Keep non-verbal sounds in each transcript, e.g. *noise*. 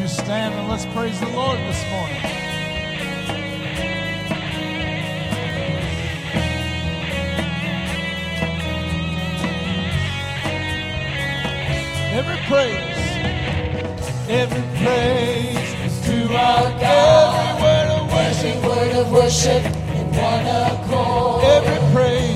you stand and let's praise the Lord this morning? Every praise, every praise to our God. Every word of worship, every word of worship in one accord. Every praise.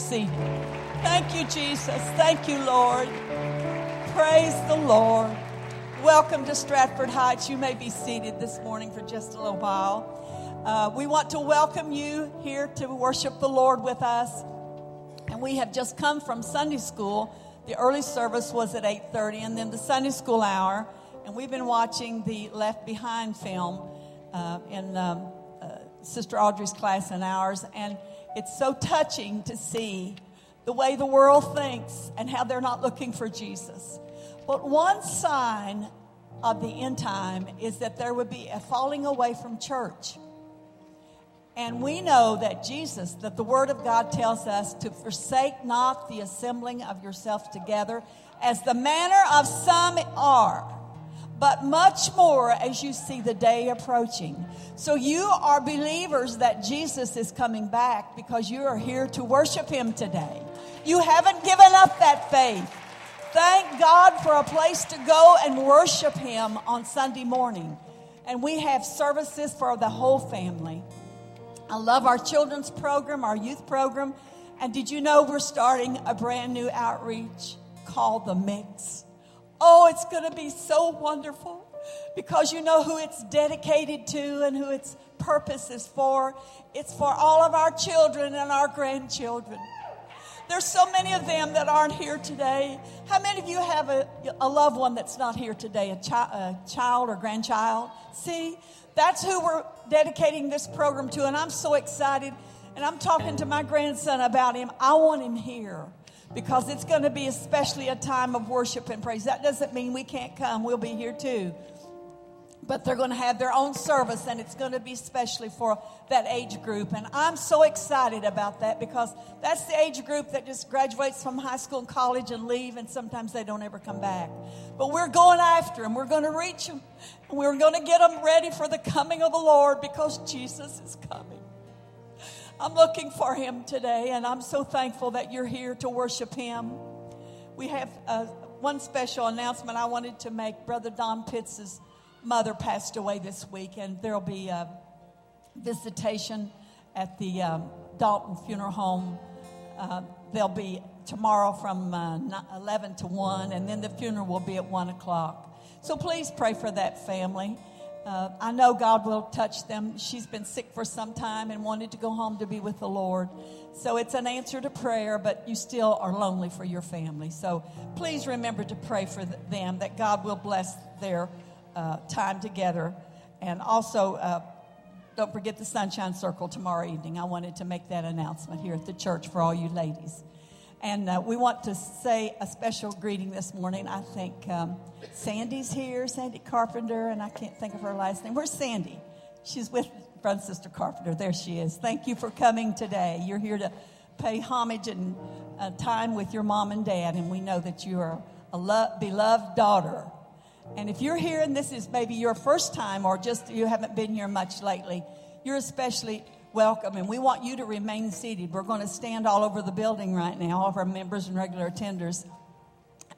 Before. Thank you, Jesus. Thank you, Lord. Praise the Lord. Welcome to Stratford Heights. You may be seated this morning for just a little while. Uh, we want to welcome you here to worship the Lord with us. And we have just come from Sunday school. The early service was at 8:30, and then the Sunday school hour. And we've been watching the Left Behind film uh, in um, uh, Sister Audrey's class and ours, and it's so touching to see the way the world thinks and how they're not looking for Jesus. But one sign of the end time is that there would be a falling away from church. And we know that Jesus, that the Word of God tells us to forsake not the assembling of yourselves together, as the manner of some are, but much more as you see the day approaching. So you are believers that Jesus is coming back because you are here to worship Him today. You haven't given up that faith. Thank God for a place to go and worship Him on Sunday morning. And we have services for the whole family. I love our children's program, our youth program. And did you know we're starting a brand new outreach called The Mix? Oh, it's going to be so wonderful because you know who it's dedicated to and who its purpose is for. It's for all of our children and our grandchildren. There's so many of them that aren't here today. How many of you have a, a loved one that's not here today, a, chi- a child or grandchild? See, that's who we're dedicating this program to, and I'm so excited. And I'm talking to my grandson about him. I want him here because it's going to be especially a time of worship and praise. That doesn't mean we can't come, we'll be here too but they're going to have their own service and it's going to be especially for that age group. And I'm so excited about that because that's the age group that just graduates from high school and college and leave, and sometimes they don't ever come back. But we're going after them, we're going to reach them, we're going to get them ready for the coming of the Lord because Jesus is coming. I'm looking for him today, and I'm so thankful that you're here to worship him. We have uh, one special announcement I wanted to make. Brother Don Pitts' mother passed away this week, and there'll be a visitation at the um, Dalton Funeral Home. Uh, they'll be tomorrow from uh, 11 to 1, and then the funeral will be at 1 o'clock. So please pray for that family. Uh, I know God will touch them. She's been sick for some time and wanted to go home to be with the Lord. So it's an answer to prayer, but you still are lonely for your family. So please remember to pray for them that God will bless their uh, time together. And also, uh, don't forget the Sunshine Circle tomorrow evening. I wanted to make that announcement here at the church for all you ladies. And uh, we want to say a special greeting this morning. I think um, Sandy's here, Sandy Carpenter, and I can't think of her last name. Where's Sandy? She's with Brother Sister Carpenter. There she is. Thank you for coming today. You're here to pay homage and uh, time with your mom and dad, and we know that you are a lo- beloved daughter and if you're here and this is maybe your first time or just you haven't been here much lately, you're especially welcome. And we want you to remain seated. We're going to stand all over the building right now, all of our members and regular attenders,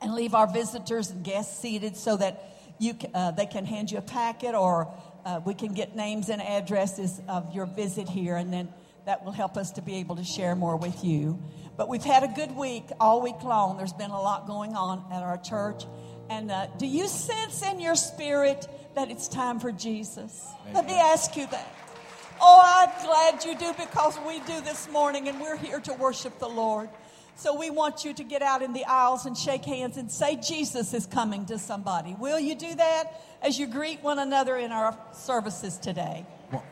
and leave our visitors and guests seated so that you, uh, they can hand you a packet or uh, we can get names and addresses of your visit here. And then that will help us to be able to share more with you. But we've had a good week all week long. There's been a lot going on at our church. And uh, do you sense in your spirit that it's time for Jesus? Amen. Let me ask you that. Oh, I'm glad you do because we do this morning and we're here to worship the Lord. So we want you to get out in the aisles and shake hands and say, Jesus is coming to somebody. Will you do that as you greet one another in our services today? One,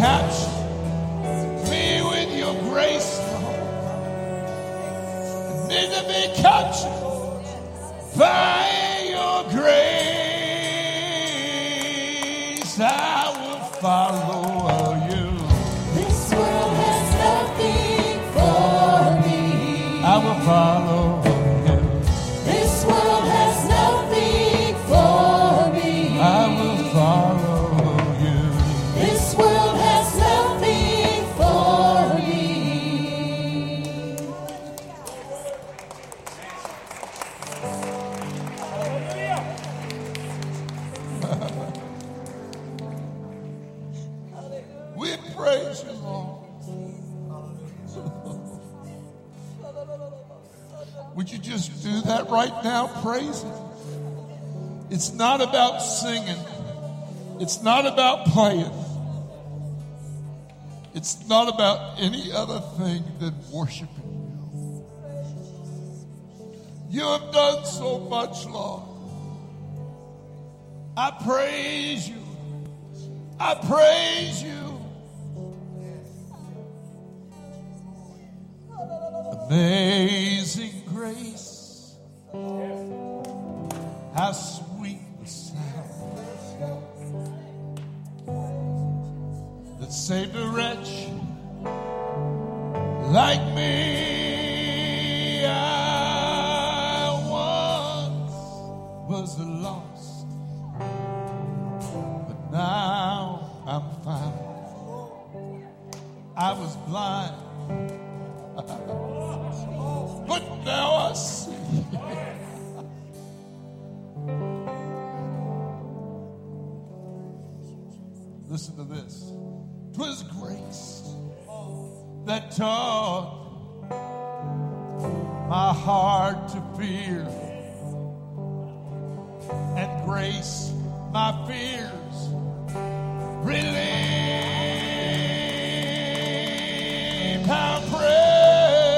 capture me with your grace. I need to be captured by your grace. I will follow you. This world has nothing for me. I will follow now? It's not about singing, it's not about playing, it's not about any other thing than worshiping you. You have done so much, Lord. I praise you. I praise you. Amazing grace. How sweet the sound that saved a wretch like me. I once was lost, but now I'm found. I was blind, Listen to this. 'Twas grace that taught my heart to fear, and grace my fears relieved. How precious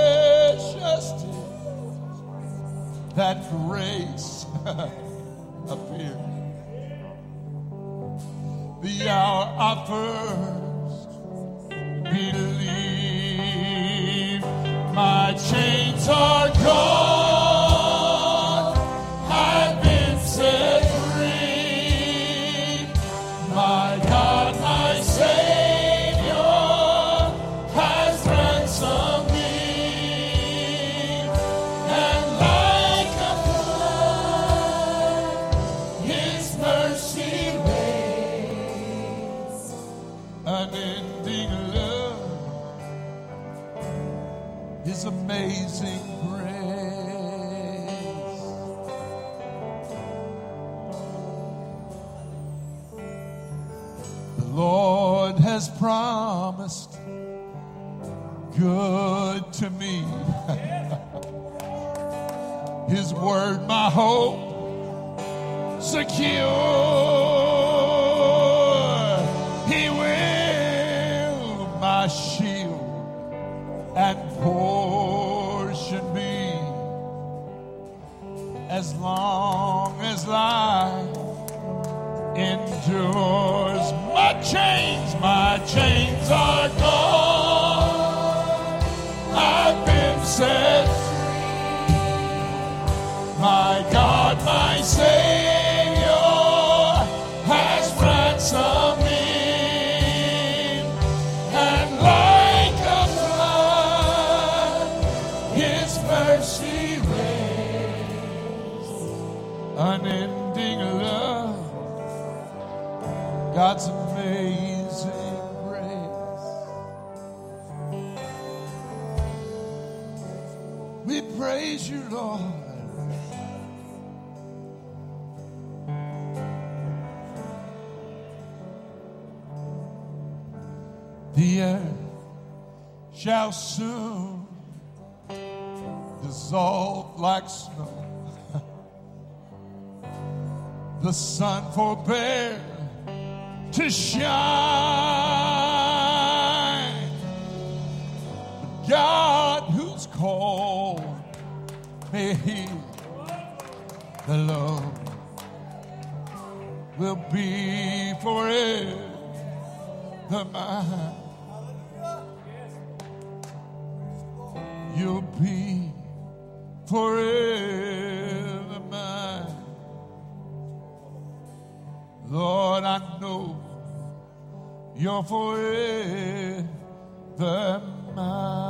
that grace *laughs* The hour I first. believe word, my hope, secure. He will my shield and portion be as long as life endures. The sun forbear to shine. God, who's called may He, the Lord will be forever mine. You'll be forever you're forever mine.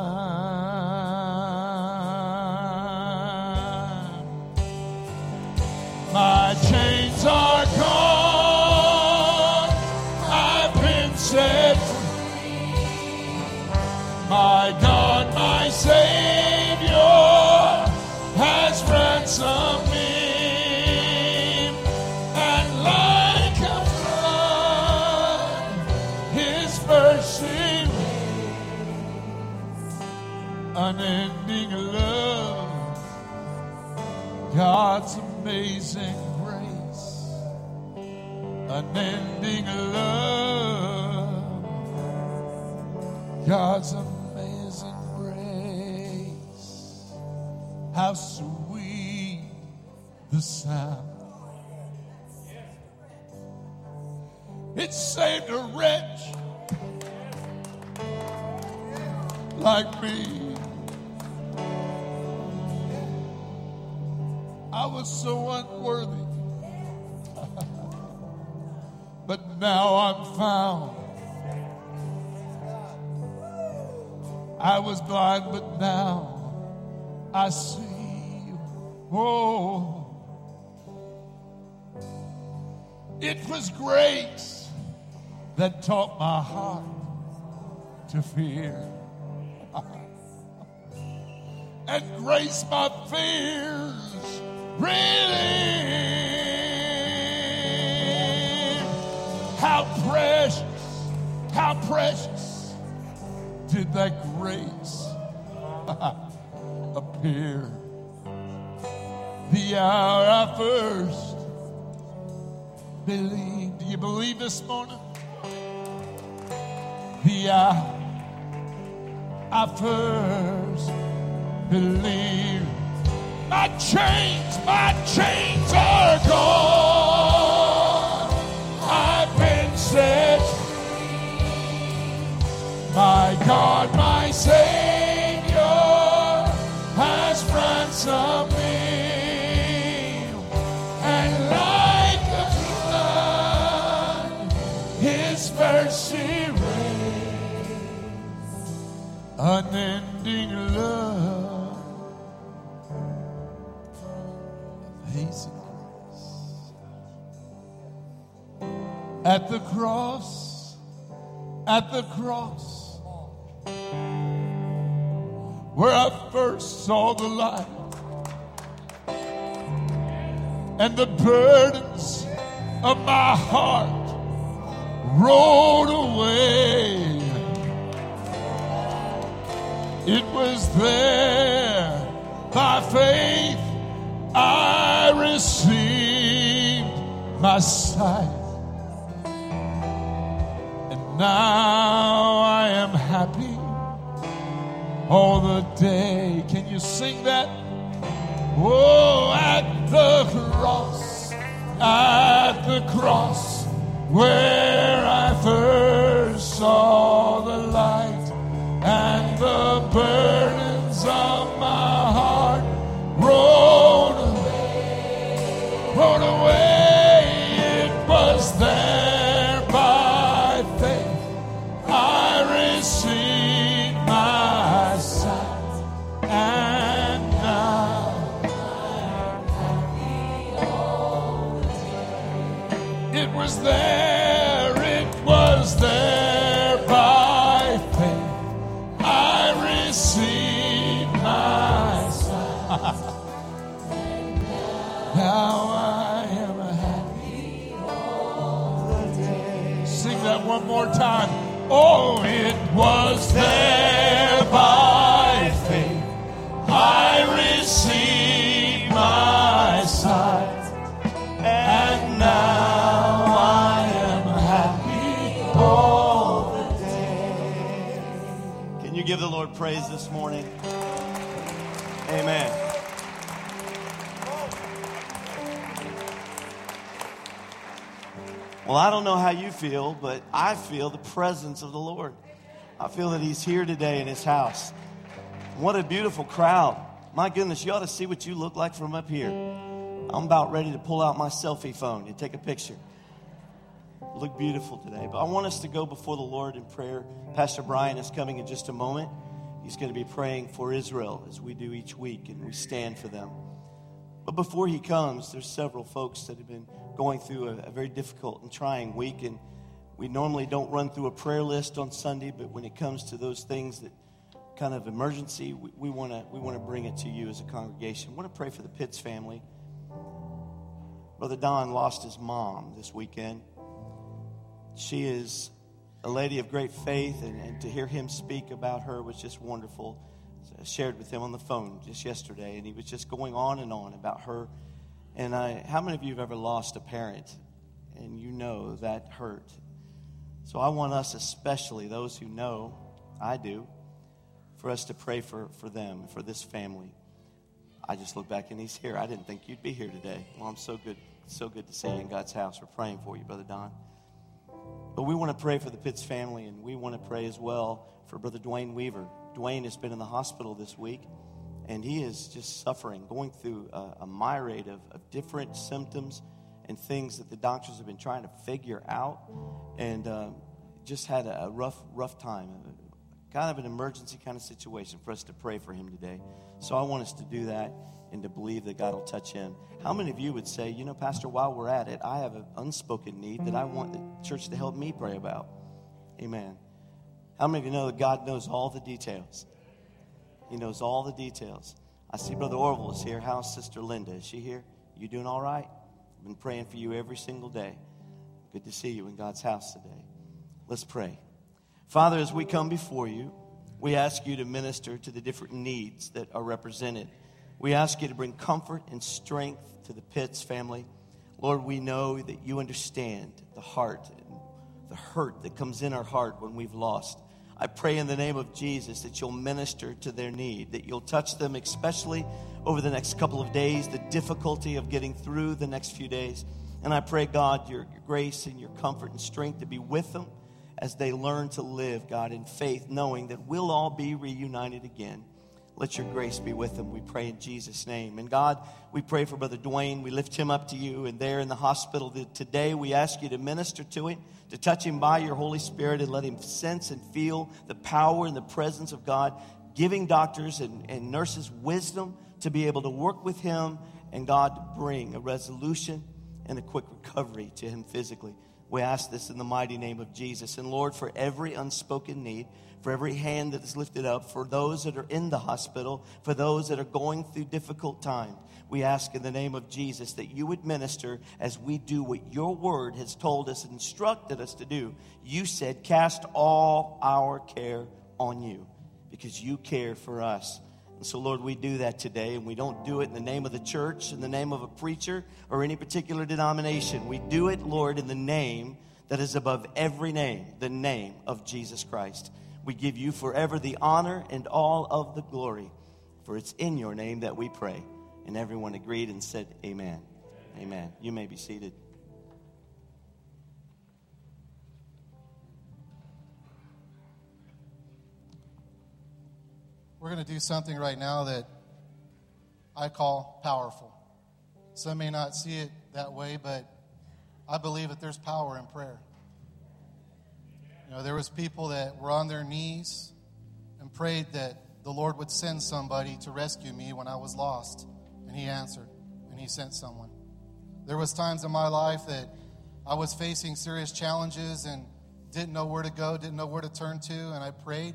Like me. I was so unworthy. *laughs* but now I'm found. I was blind, but now I see. Oh, it was grace that taught my heart to fear. And grace my fears relieved. How precious, how precious did that grace *laughs* appear. The hour I first believed. Do you believe this morning? The hour I first believed. My chains, my chains are gone. I've been set free. My God, my Savior has ransomed me. And like a flood, His mercy reigns. At the cross, at the cross, where I first saw the light and the burdens of my heart rolled away. It was there by faith I received my sight. Now I am happy all the day. Can you sing that? Oh, at the cross, at the cross, where I first saw time. Oh, it was there by faith I received my sight, and now I am happy all the day. Can you give the Lord praise this morning? Well, I don't know how you feel, but I feel the presence of the Lord. I feel that He's here today in His house. What a beautiful crowd. My goodness, you ought to see what you look like from up here. I'm about ready to pull out my selfie phone and take a picture. Look beautiful today. But I want us to go before the Lord in prayer. Pastor Brian is coming in just a moment. He's going to be praying for Israel as we do each week, and we stand for them. But before he comes, there's several folks that have been going through a, a very difficult and trying week. And we normally don't run through a prayer list on Sunday, but when it comes to those things that kind of emergency, we, want to we want to bring it to you as a congregation. I want to pray for the Pitts family. Brother Don lost his mom this weekend. She is a lady of great faith, and, and to hear him speak about her was just wonderful. I shared with him on the phone just yesterday, and he was just going on and on about her. And I, how many of you have ever lost a parent, and you know that hurt? So I want us, especially those who know, I do, for us to pray for, for them, for this family. I just look back and he's here. I didn't think you'd be here today. Well, I'm so good, so good to see you in God's house. We're praying for you, Brother Don. But we want to pray for the Pitts family, and we want to pray as well for Brother Dwayne Weaver. Dwayne has been in the hospital this week, and he is just suffering, going through a, a myriad of, of different symptoms and things that the doctors have been trying to figure out, and uh, just had a, a rough, rough time. Kind of an emergency kind of situation for us to pray for him today. So I want us to do that and to believe that God will touch him. How many of you would say, you know, Pastor, while we're at it, I have an unspoken need that I want the church to help me pray about? Amen. How many of you know that God knows all the details? He knows all the details. I see Brother Orville is here. How's Sister Linda? Is she here? You doing all right? I've been praying for you every single day. Good to see you in God's house today. Let's pray. Father, as we come before you, we ask you to minister to the different needs that are represented. We ask you to bring comfort and strength to the Pitts family. Lord, we know that you understand the heart the hurt that comes in our heart when we've lost. I pray in the name of Jesus that you'll minister to their need, that you'll touch them, especially over the next couple of days, the difficulty of getting through the next few days. And I pray, God, your, grace and your comfort and strength to be with them as they learn to live, God, in faith, knowing that we'll all be reunited again. Let your grace be with them, we pray in Jesus' name. And God, we pray for Brother Dwayne. We lift him up to you. And there in the hospital today, we ask you to minister to him, to touch him by your Holy Spirit, and let him sense and feel the power and the presence of God, giving doctors and, and nurses wisdom to be able to work with him and God to bring a resolution and a quick recovery to him physically. We ask this in the mighty name of Jesus. And Lord, for every unspoken need, for every hand that is lifted up, for those that are in the hospital, for those that are going through difficult times, we ask in the name of Jesus that you would minister as we do what your word has told us, instructed us to do. You said, Cast all our care on you because you care for us. And So, Lord, we do that today, and we don't do it in the name of the church, in the name of a preacher, or any particular denomination. We do it, Lord, in the name that is above every name, the name of Jesus Christ. We give you forever the honor and all of the glory, for it's in your name that we pray. And everyone agreed and said, Amen. Amen. You may be seated. We're going to do something right now that I call powerful. Some may not see it that way, but I believe that there's power in prayer. You know, there was people that were on their knees and prayed that the Lord would send somebody to rescue me when I was lost, and he answered, and he sent someone. There was times in my life that I was facing serious challenges and didn't know where to go, didn't know where to turn to, and I prayed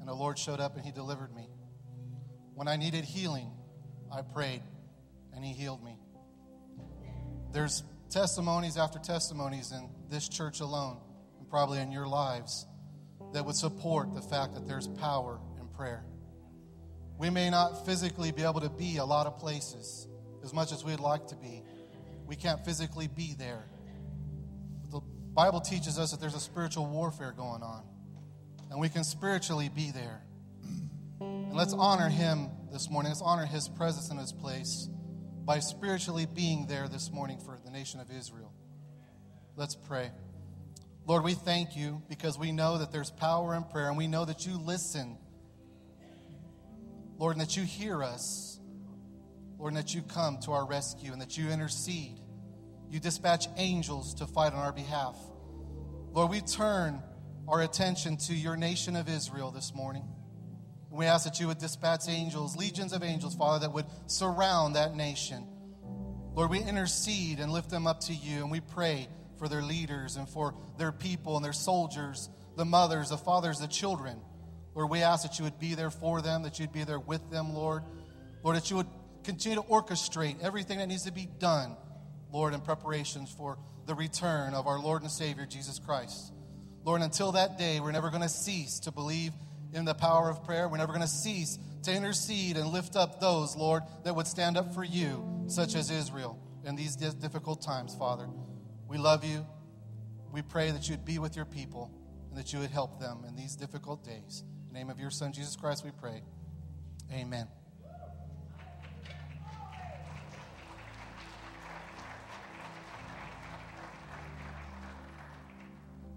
and the Lord showed up and He delivered me. When I needed healing, I prayed and He healed me. There's testimonies after testimonies in this church alone, and probably in your lives, that would support the fact that there's power in prayer. We may not physically be able to be a lot of places as much as we'd like to be. We can't physically be there. But the Bible teaches us that there's a spiritual warfare going on and we can spiritually be there. And let's honor him this morning. Let's honor his presence in his place by spiritually being there this morning for the nation of Israel. Let's pray. Lord, we thank you because we know that there's power in prayer and we know that you listen. Lord, and that you hear us. Lord, and that you come to our rescue and that you intercede. You dispatch angels to fight on our behalf. Lord, we turn our attention to your nation of Israel this morning. We ask that you would dispatch angels, legions of angels, Father, that would surround that nation. Lord, we intercede and lift them up to you, and we pray for their leaders and for their people and their soldiers, the mothers, the fathers, the children. Lord, we ask that you would be there for them, that you'd be there with them, Lord. Lord, that you would continue to orchestrate everything that needs to be done, Lord, in preparations for the return of our Lord and Savior, Jesus Christ. Lord, until that day, we're never going to cease to believe in the power of prayer. We're never going to cease to intercede and lift up those, Lord, that would stand up for you, such as Israel, in these difficult times, Father. We love you. We pray that you'd be with your people and that you would help them in these difficult days. In the name of your Son, Jesus Christ, we pray. Amen.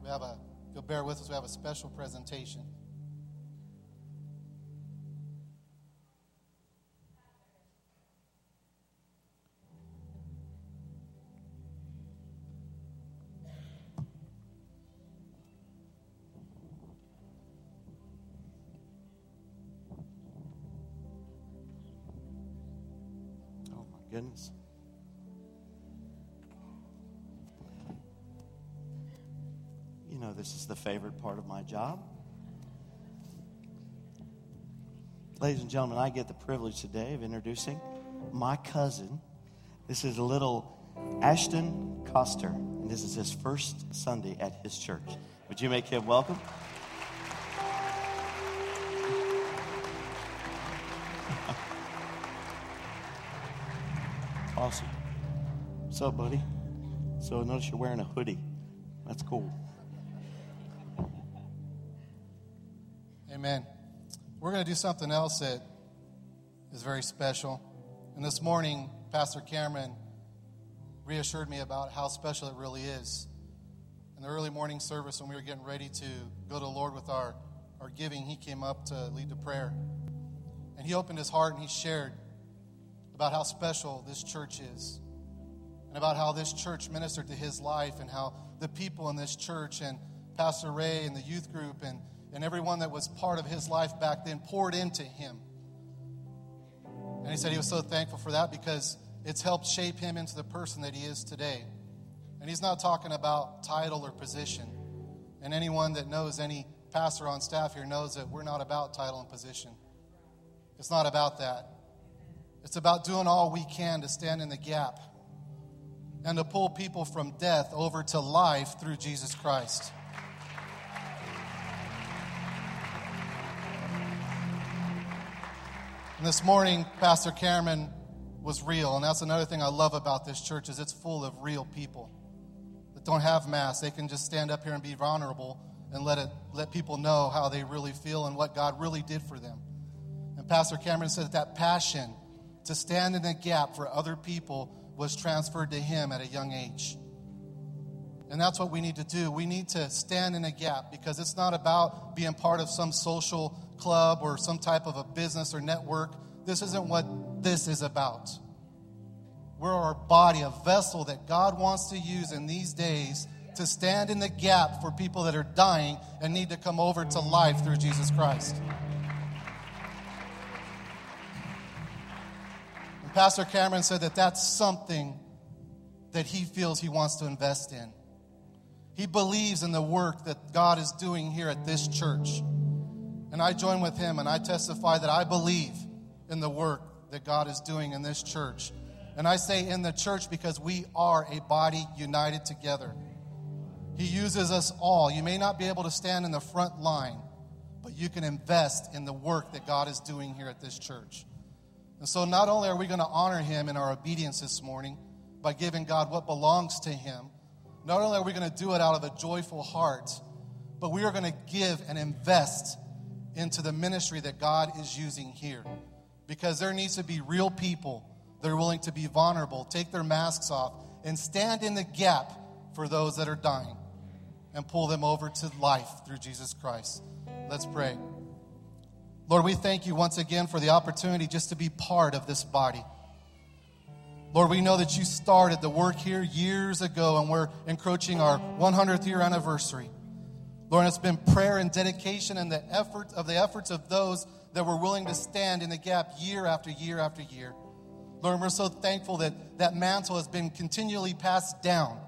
We have a you'll bear with us, we have a special presentation. Goodness. You know, this is the favorite part of my job. Ladies and gentlemen, I get the privilege today of introducing my cousin. This is little Ashton Coster, and this is his first Sunday at his church. Would you make him welcome? What's up, buddy? So, notice you're wearing a hoodie. That's cool. Amen. We're going to do something else that is very special. And this morning, Pastor Cameron reassured me about how special it really is. In the early morning service, when we were getting ready to go to the Lord with our, our giving, he came up to lead the prayer. And he opened his heart and he shared about how special this church is and about how this church ministered to his life and how the people in this church and Pastor Ray and the youth group and, and everyone that was part of his life back then poured into him. And he said he was so thankful for that because it's helped shape him into the person that he is today. And he's not talking about title or position. And anyone that knows any pastor on staff here knows that we're not about title and position. It's not about that. It's about doing all we can to stand in the gap and to pull people from death over to life through Jesus Christ. And this morning, Pastor Cameron was real, and that's another thing I love about this church is it's full of real people that don't have masks. They can just stand up here and be vulnerable and let it let people know how they really feel and what God really did for them. And Pastor Cameron said that, that passion to stand in the gap for other people was transferred to him at a young age. And that's what we need to do. We need to stand in a gap because it's not about being part of some social club or some type of a business or network. This isn't what this is about. We're our body, a vessel that God wants to use in these days to stand in the gap for people that are dying and need to come over to life through Jesus Christ. And Pastor Cameron said that that's something that he feels he wants to invest in. He believes in the work that God is doing here at this church. And I join with him and I testify that I believe in the work that God is doing in this church. And I say in the church because we are a body united together. He uses us all. You may not be able to stand in the front line, but you can invest in the work that God is doing here at this church. And so, not only are we going to honor him in our obedience this morning by giving God what belongs to him, not only are we going to do it out of a joyful heart, but we are going to give and invest into the ministry that God is using here. Because there needs to be real people that are willing to be vulnerable, take their masks off, and stand in the gap for those that are dying and pull them over to life through Jesus Christ. Let's pray. Lord, we thank you once again for the opportunity just to be part of this body. Lord, we know that you started the work here years ago and we're encroaching our 100th year anniversary. Lord, it's been prayer and dedication and the effort of the efforts of those that were willing to stand in the gap year after year after year. Lord, we're so thankful that that mantle has been continually passed down.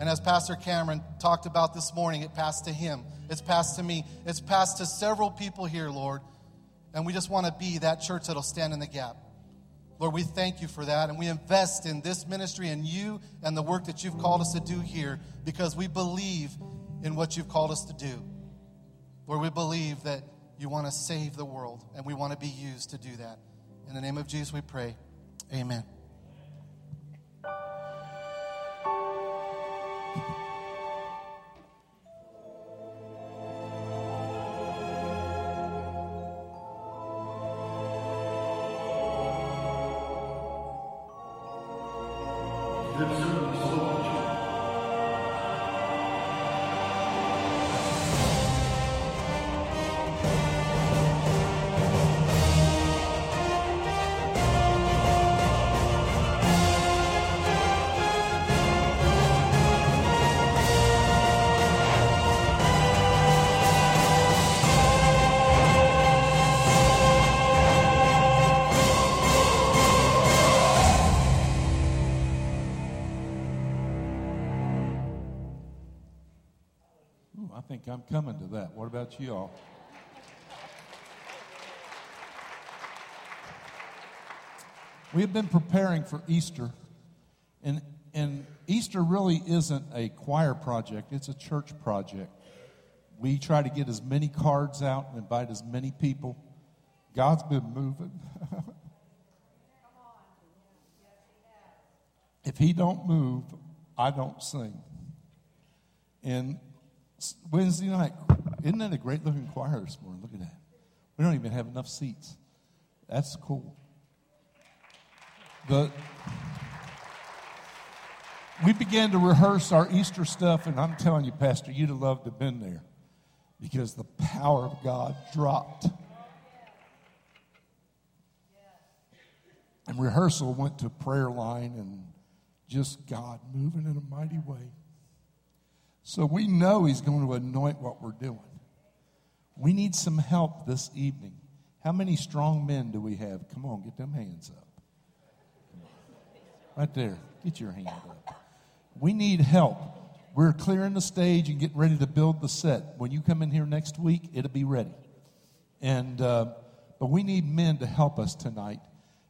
And as Pastor Cameron talked about this morning, it passed to him. It's passed to me. It's passed to several people here, Lord. And we just want to be that church that'll stand in the gap. Lord, we thank you for that. And we invest in this ministry and you and the work that you've called us to do here because we believe in what you've called us to do. Lord, we believe that you want to save the world and we want to be used to do that. In the name of Jesus, we pray. Amen. Coming to that. What about you all? We have been preparing for Easter, and, and Easter really isn't a choir project, it's a church project. We try to get as many cards out and invite as many people. God's been moving. *laughs* if He don't move, I don't sing. And Wednesday night, isn't that a great looking choir this morning? Look at that. We don't even have enough seats. That's cool. The, we began to rehearse our Easter stuff, and I'm telling you, Pastor, you'd have loved to have been there because the power of God dropped. And rehearsal went to prayer line and just God moving in a mighty way. So we know He's going to anoint what we're doing. We need some help this evening. How many strong men do we have? Come on, get them hands up. Right there. Get your hand up. We need help. We're clearing the stage and getting ready to build the set. When you come in here next week, it'll be ready. And uh, but we need men to help us tonight.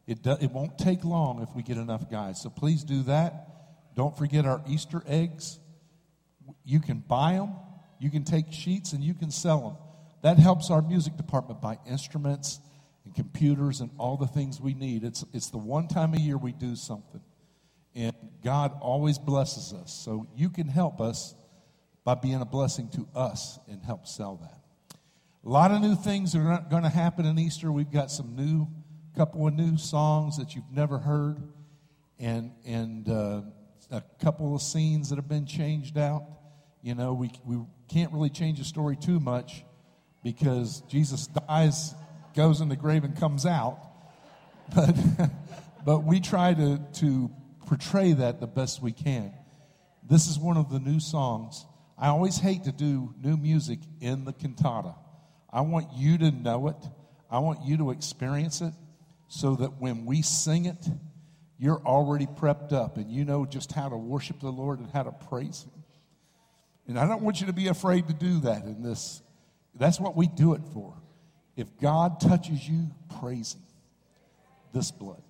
It do, it won't take long if we get enough guys. So please do that. Don't forget our Easter eggs. You can buy them. You can take sheets and you can sell them. That helps our music department buy instruments and computers and all the things we need. It's, it's the one time a year we do something. And God always blesses us. So you can help us by being a blessing to us and help sell that. A lot of new things are going to happen in Easter. We've got some new, couple of new songs that you've never heard, and and uh, a couple of scenes that have been changed out. You know, we we can't really change the story too much because Jesus dies, goes in the grave, and comes out. *laughs* But but we try to to portray that the best we can. This is one of the new songs. I always hate to do new music in the cantata. I want you to know it. I want you to experience it so that when we sing it, you're already prepped up and you know just how to worship the Lord and how to praise Him. And I don't want you to be afraid to do that in this. That's what we do it for. If God touches you, praise Him. This blood.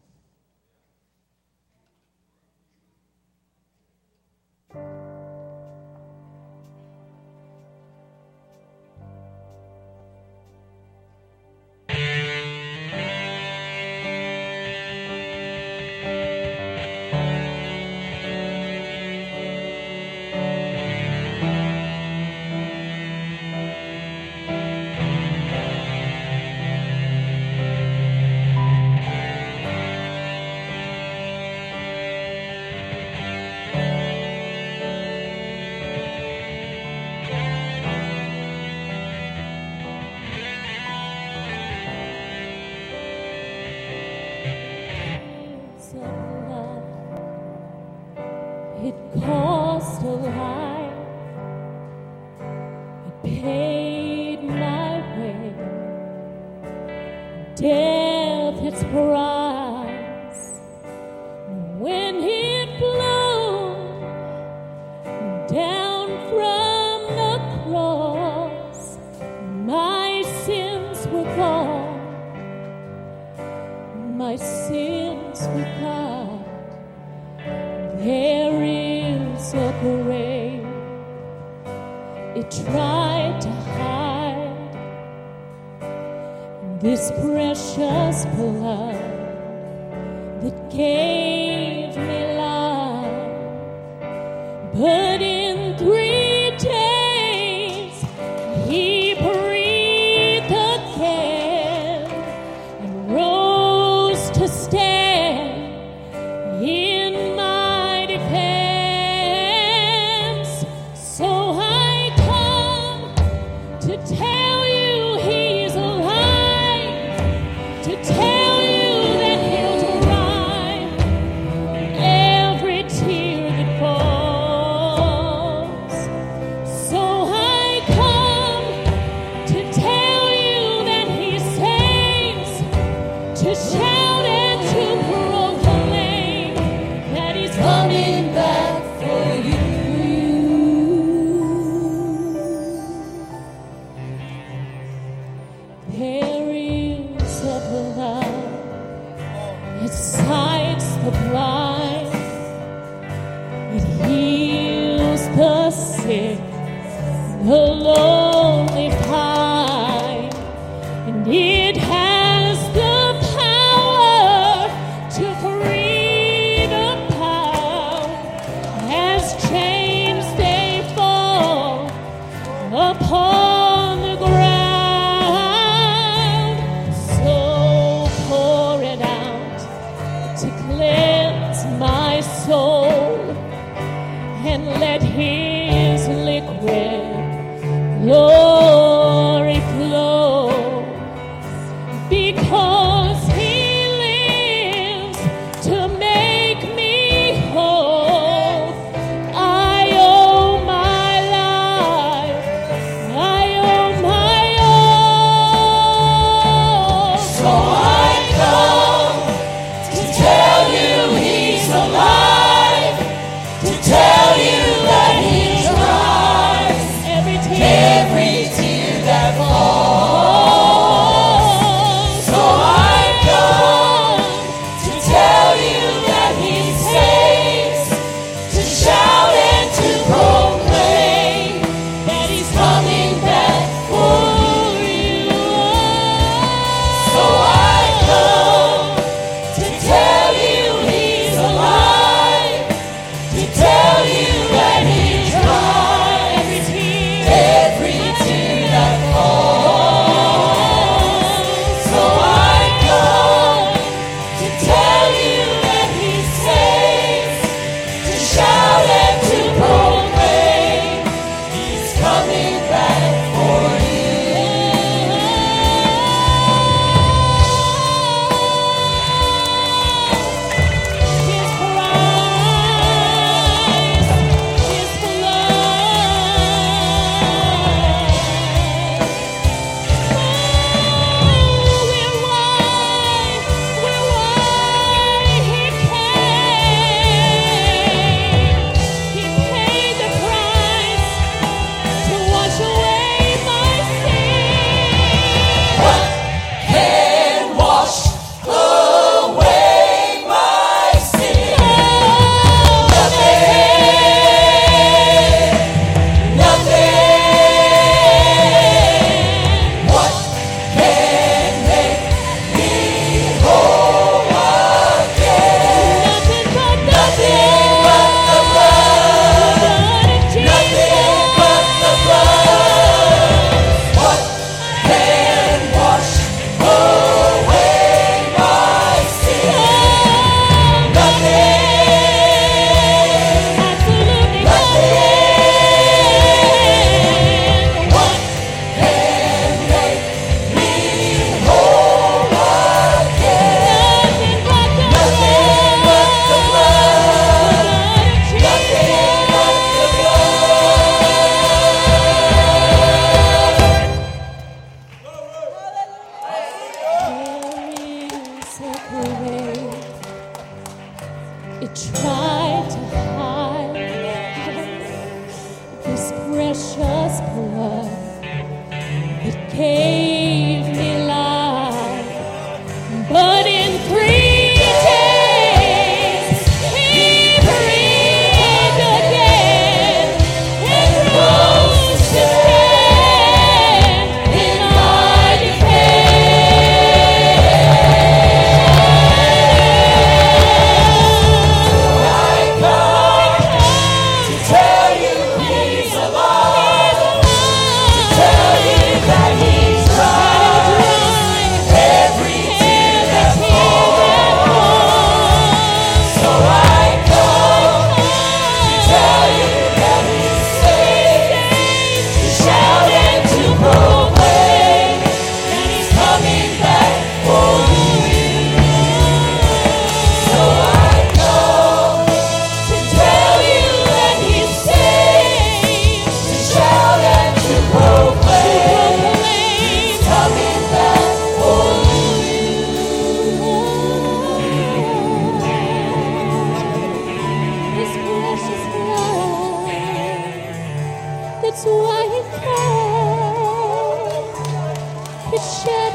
Thank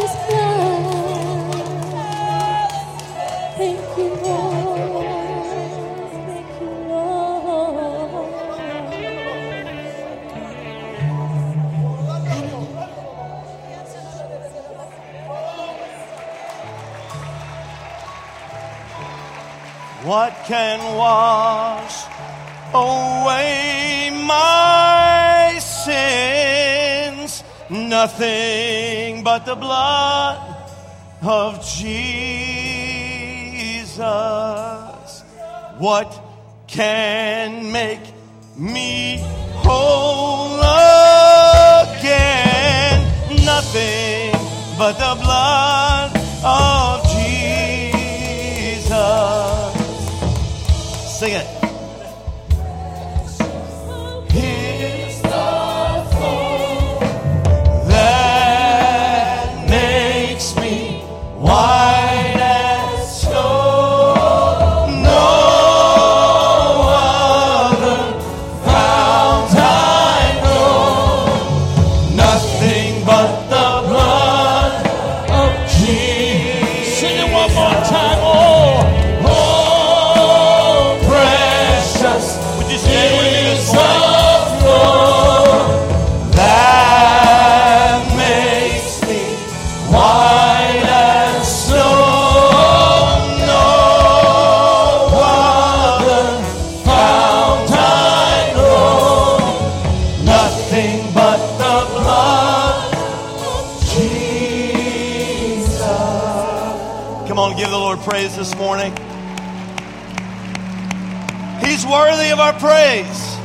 you. Thank you. What can wash away my? Nothing but the blood of Jesus. What can make me whole again? Nothing but the blood of Jesus. Sing it. Praise.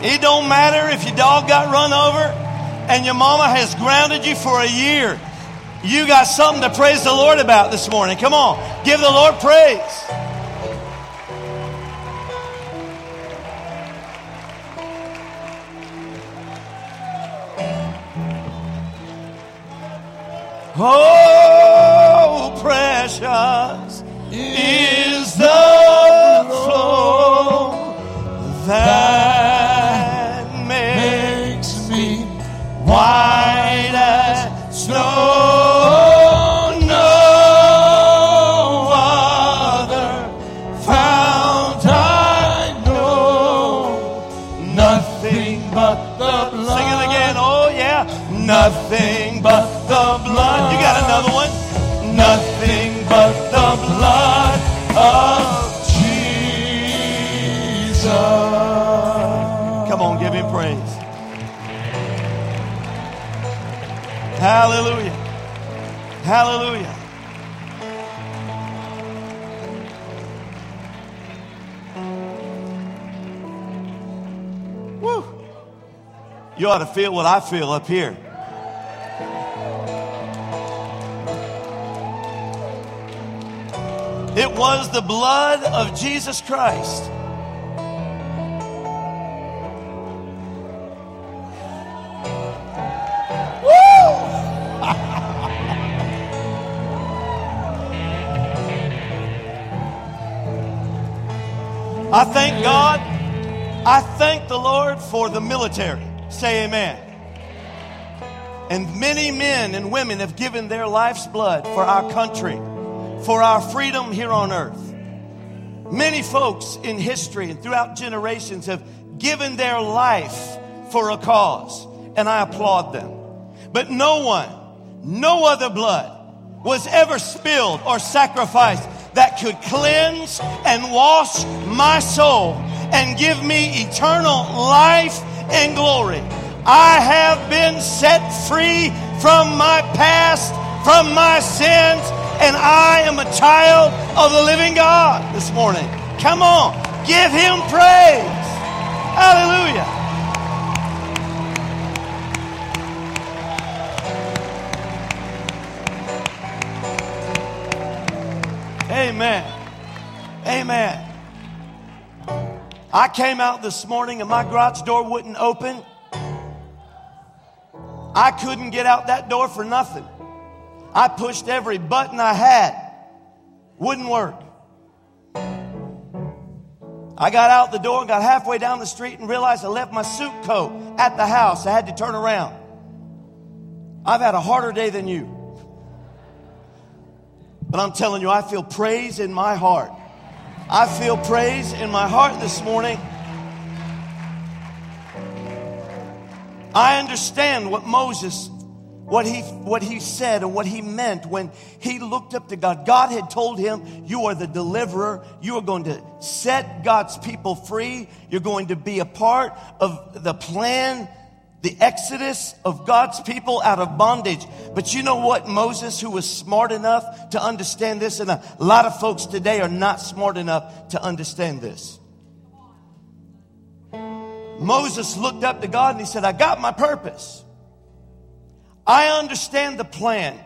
It don't matter if your dog got run over and your mama has grounded you for a year. You got something to praise the Lord about this morning. Come on, give the Lord praise. Oh, you ought to feel what I feel up here. It was the blood of Jesus Christ. *laughs* I thank God. I thank the Lord for the military. Say amen. And many men and women have given their life's blood for our country, for our freedom here on earth. Many folks in history and throughout generations have given their life for a cause, and I applaud them. But no one, no other blood was ever spilled or sacrificed that could cleanse and wash my soul and give me eternal life and glory. I have been set free from my past, from my sins, and I am a child of the living God this morning. Come on, give him praise. Hallelujah. Amen. Amen. I came out this morning and my garage door wouldn't open. I couldn't get out that door for nothing. I pushed every button I had. Wouldn't work. I got out the door and got halfway down the street and realized I left my suit coat at the house. I had to turn around. I've had a harder day than you. But I'm telling you, I feel praise in my heart. I feel praise in my heart this morning. I understand what Moses, what he, what he said and what he meant when he looked up to God. God had told him, You are the deliverer. You are going to set God's people free. You're going to be a part of the plan the exodus of God's people out of bondage. But you know what? Moses, who was smart enough to understand this, and a lot of folks today are not smart enough to understand this. Moses looked up to God and he said, I got my purpose. I understand the plan.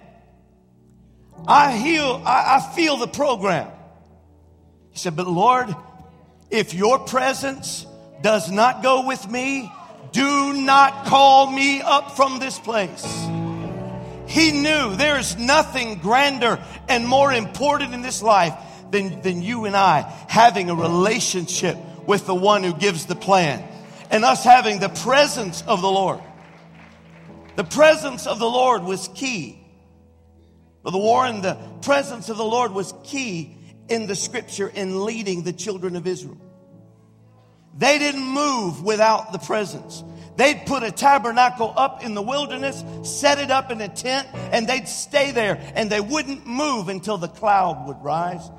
I heal, I, I feel the program. He said, But Lord, if your presence does not go with me, do not call me up from this place. He knew there is nothing grander and more important in this life than, than you and I having a relationship with the one who gives the plan and us having the presence of the Lord. The presence of the Lord was key. Brother Warren, the presence of the Lord was key in the scripture in leading the children of Israel. They didn't move without the presence. They'd put a tabernacle up in the wilderness, set it up in a tent, and they'd stay there and they wouldn't move until the cloud would rise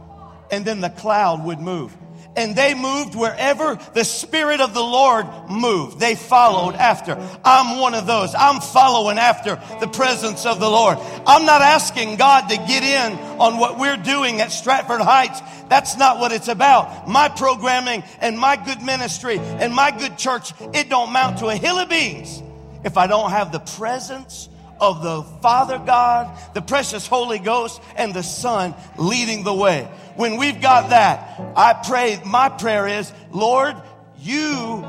and then the cloud would move and they moved wherever the Spirit of the Lord moved. They followed after. I'm one of those. I'm following after the presence of the Lord. I'm not asking God to get in on what we're doing at Stratford Heights. That's not what it's about. My programming and my good ministry and my good church, it don't mount to a hill of beans if I don't have the presence of the Father God, the precious Holy Ghost, and the Son leading the way. When we've got that, I pray, my prayer is, Lord, you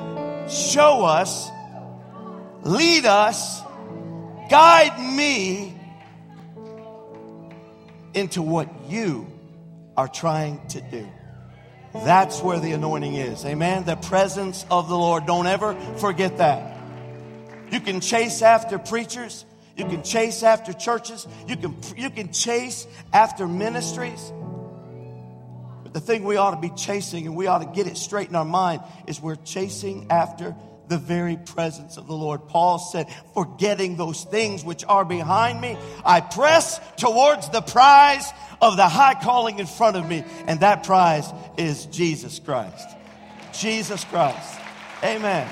show us, lead us, guide me into what you are trying to do. That's where the anointing is. Amen. The presence of the Lord. Don't ever forget that. You can chase after preachers. You can chase after churches. You can, you can chase after ministries. The thing we ought to be chasing and we ought to get it straight in our mind is we're chasing after the very presence of the Lord. Paul said, forgetting those things which are behind me, I press towards the prize of the high calling in front of me. And that prize is Jesus Christ. Jesus Christ. Amen.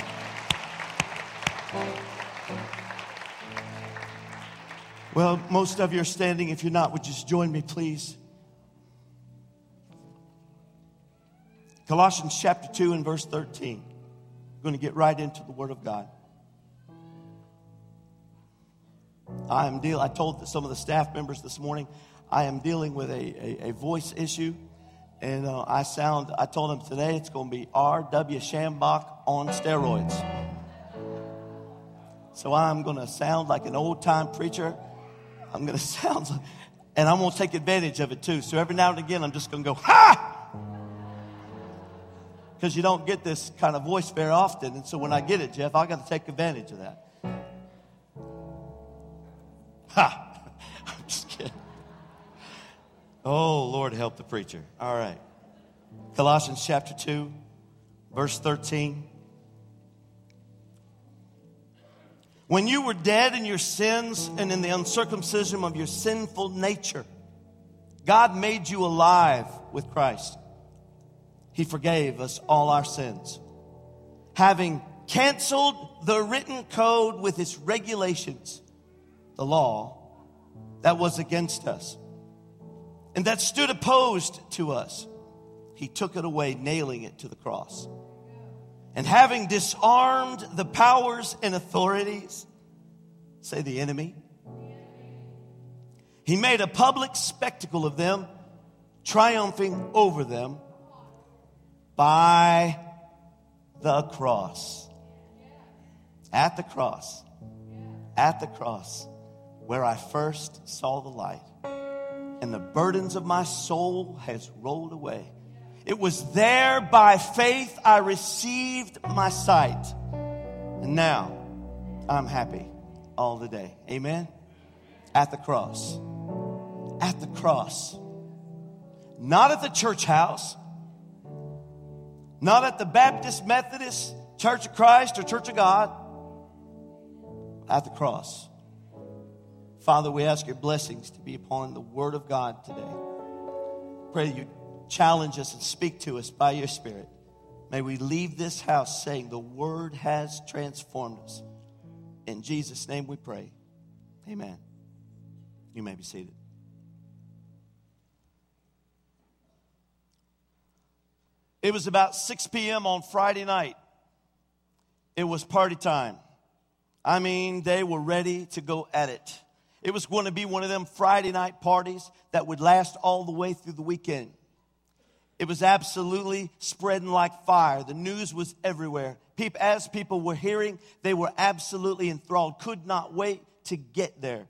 Well, most of you are standing. If you're not, would you just join me, please? Colossians chapter 2 and verse 13. I'm going to get right into the Word of God. I am deal. I told some of the staff members this morning I am dealing with a, a, a voice issue, and uh, I sound. I told them today it's going to be R.W. Schambach on steroids. So I'm going to sound like an old time preacher I'm going *laughs* to sound, and I'm going to take advantage of it too. So every now and again, I'm just going to go, ha! Because you don't get this kind of voice very often. And so when I get it, Jeff, I got to take advantage of that. *laughs* Ha! I'm just kidding. Oh, Lord, help the preacher. All right. Colossians chapter 2, verse 13. When you were dead in your sins and in the uncircumcision of your sinful nature, God made you alive with Christ. He forgave us all our sins, having canceled the written code with its regulations, the law that was against us, and that stood opposed to us. He took it away, nailing it to the cross. And having disarmed the powers and authorities, say the enemy, he made a public spectacle of them, triumphing over them by the cross. At the cross. At the cross, where I first saw the light, and the burdens of my soul has rolled away. It was there by faith I received my sight. And now I'm happy all the day. Amen? At the cross. At the cross. Not at the church house. Not at the Baptist, Methodist, Church of Christ, or Church of God. At the cross. Father, we ask your blessings to be upon the Word of God today. Pray that you challenge us and speak to us by your Spirit. May we leave this house saying the Word has transformed us. In Jesus' name we pray. Amen. You may be seated. It was about 6 p.m. on Friday night. It was party time. I mean, they were ready to go at it. It was going to be one of them Friday night parties that would last all the way through the weekend. It was absolutely spreading like fire. The news was everywhere. People, as people were hearing, they were absolutely enthralled, could not wait to get there.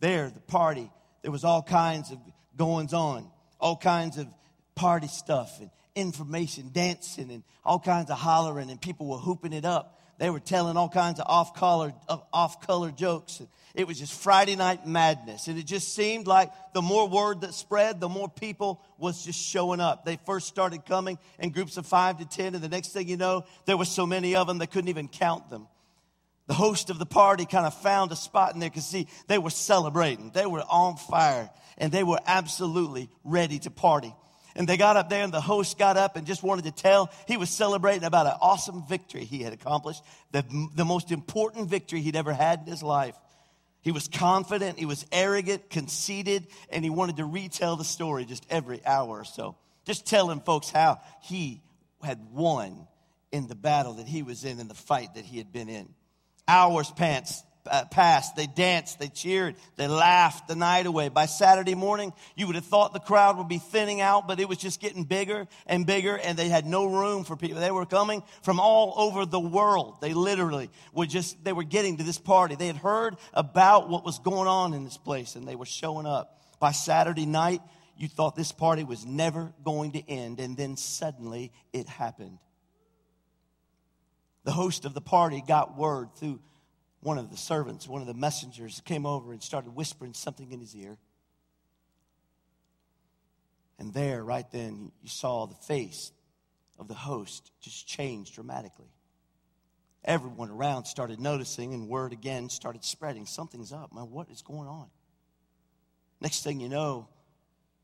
There, the party, there was all kinds of goings on, all kinds of party stuff and information, dancing and all kinds of hollering, and people were hooping it up. They were telling all kinds of off color, off color jokes. It was just Friday night madness. And it just seemed like the more word that spread, the more people was just showing up. They first started coming in groups of five to 10. And the next thing you know, there were so many of them, they couldn't even count them. The host of the party kind of found a spot in there because see, they were celebrating. They were on fire and they were absolutely ready to party. And they got up there, and the host got up and just wanted to tell he was celebrating about an awesome victory he had accomplished, the, the most important victory he'd ever had in his life. He was confident, he was arrogant, conceited, and he wanted to retell the story just every hour or so. Just telling folks how he had won in the battle that he was in, in the fight that he had been in. Hours pants, Uh, passed. They danced, they cheered, they laughed the night away. By Saturday morning, you would have thought the crowd would be thinning out, but it was just getting bigger and bigger, and they had no room for people. They were coming from all over the world. They literally were just, they were getting to this party. They had heard about what was going on in this place, and they were showing up. By Saturday night, you thought this party was never going to end, and then suddenly it happened. The host of the party got word through one of the servants, one of the messengers, came over and started whispering something in his ear. And there, right then, you saw the face of the host just change dramatically. Everyone around started noticing, and word again started spreading. Something's up. Man, what is going on? Next thing you know,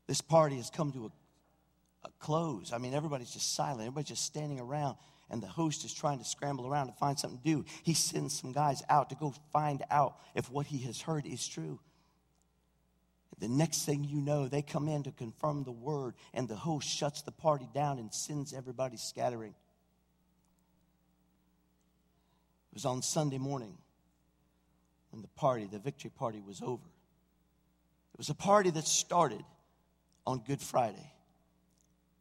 this party has come to a, a close. I mean, everybody's just silent. Everybody's just standing around and the host is trying to scramble around to find something to do, he sends some guys out to go find out if what he has heard is true. The next thing you know, they come in to confirm the word, and the host shuts the party down and sends everybody scattering. It was on Sunday morning when the party, the victory party, was over. It was a party that started on Good Friday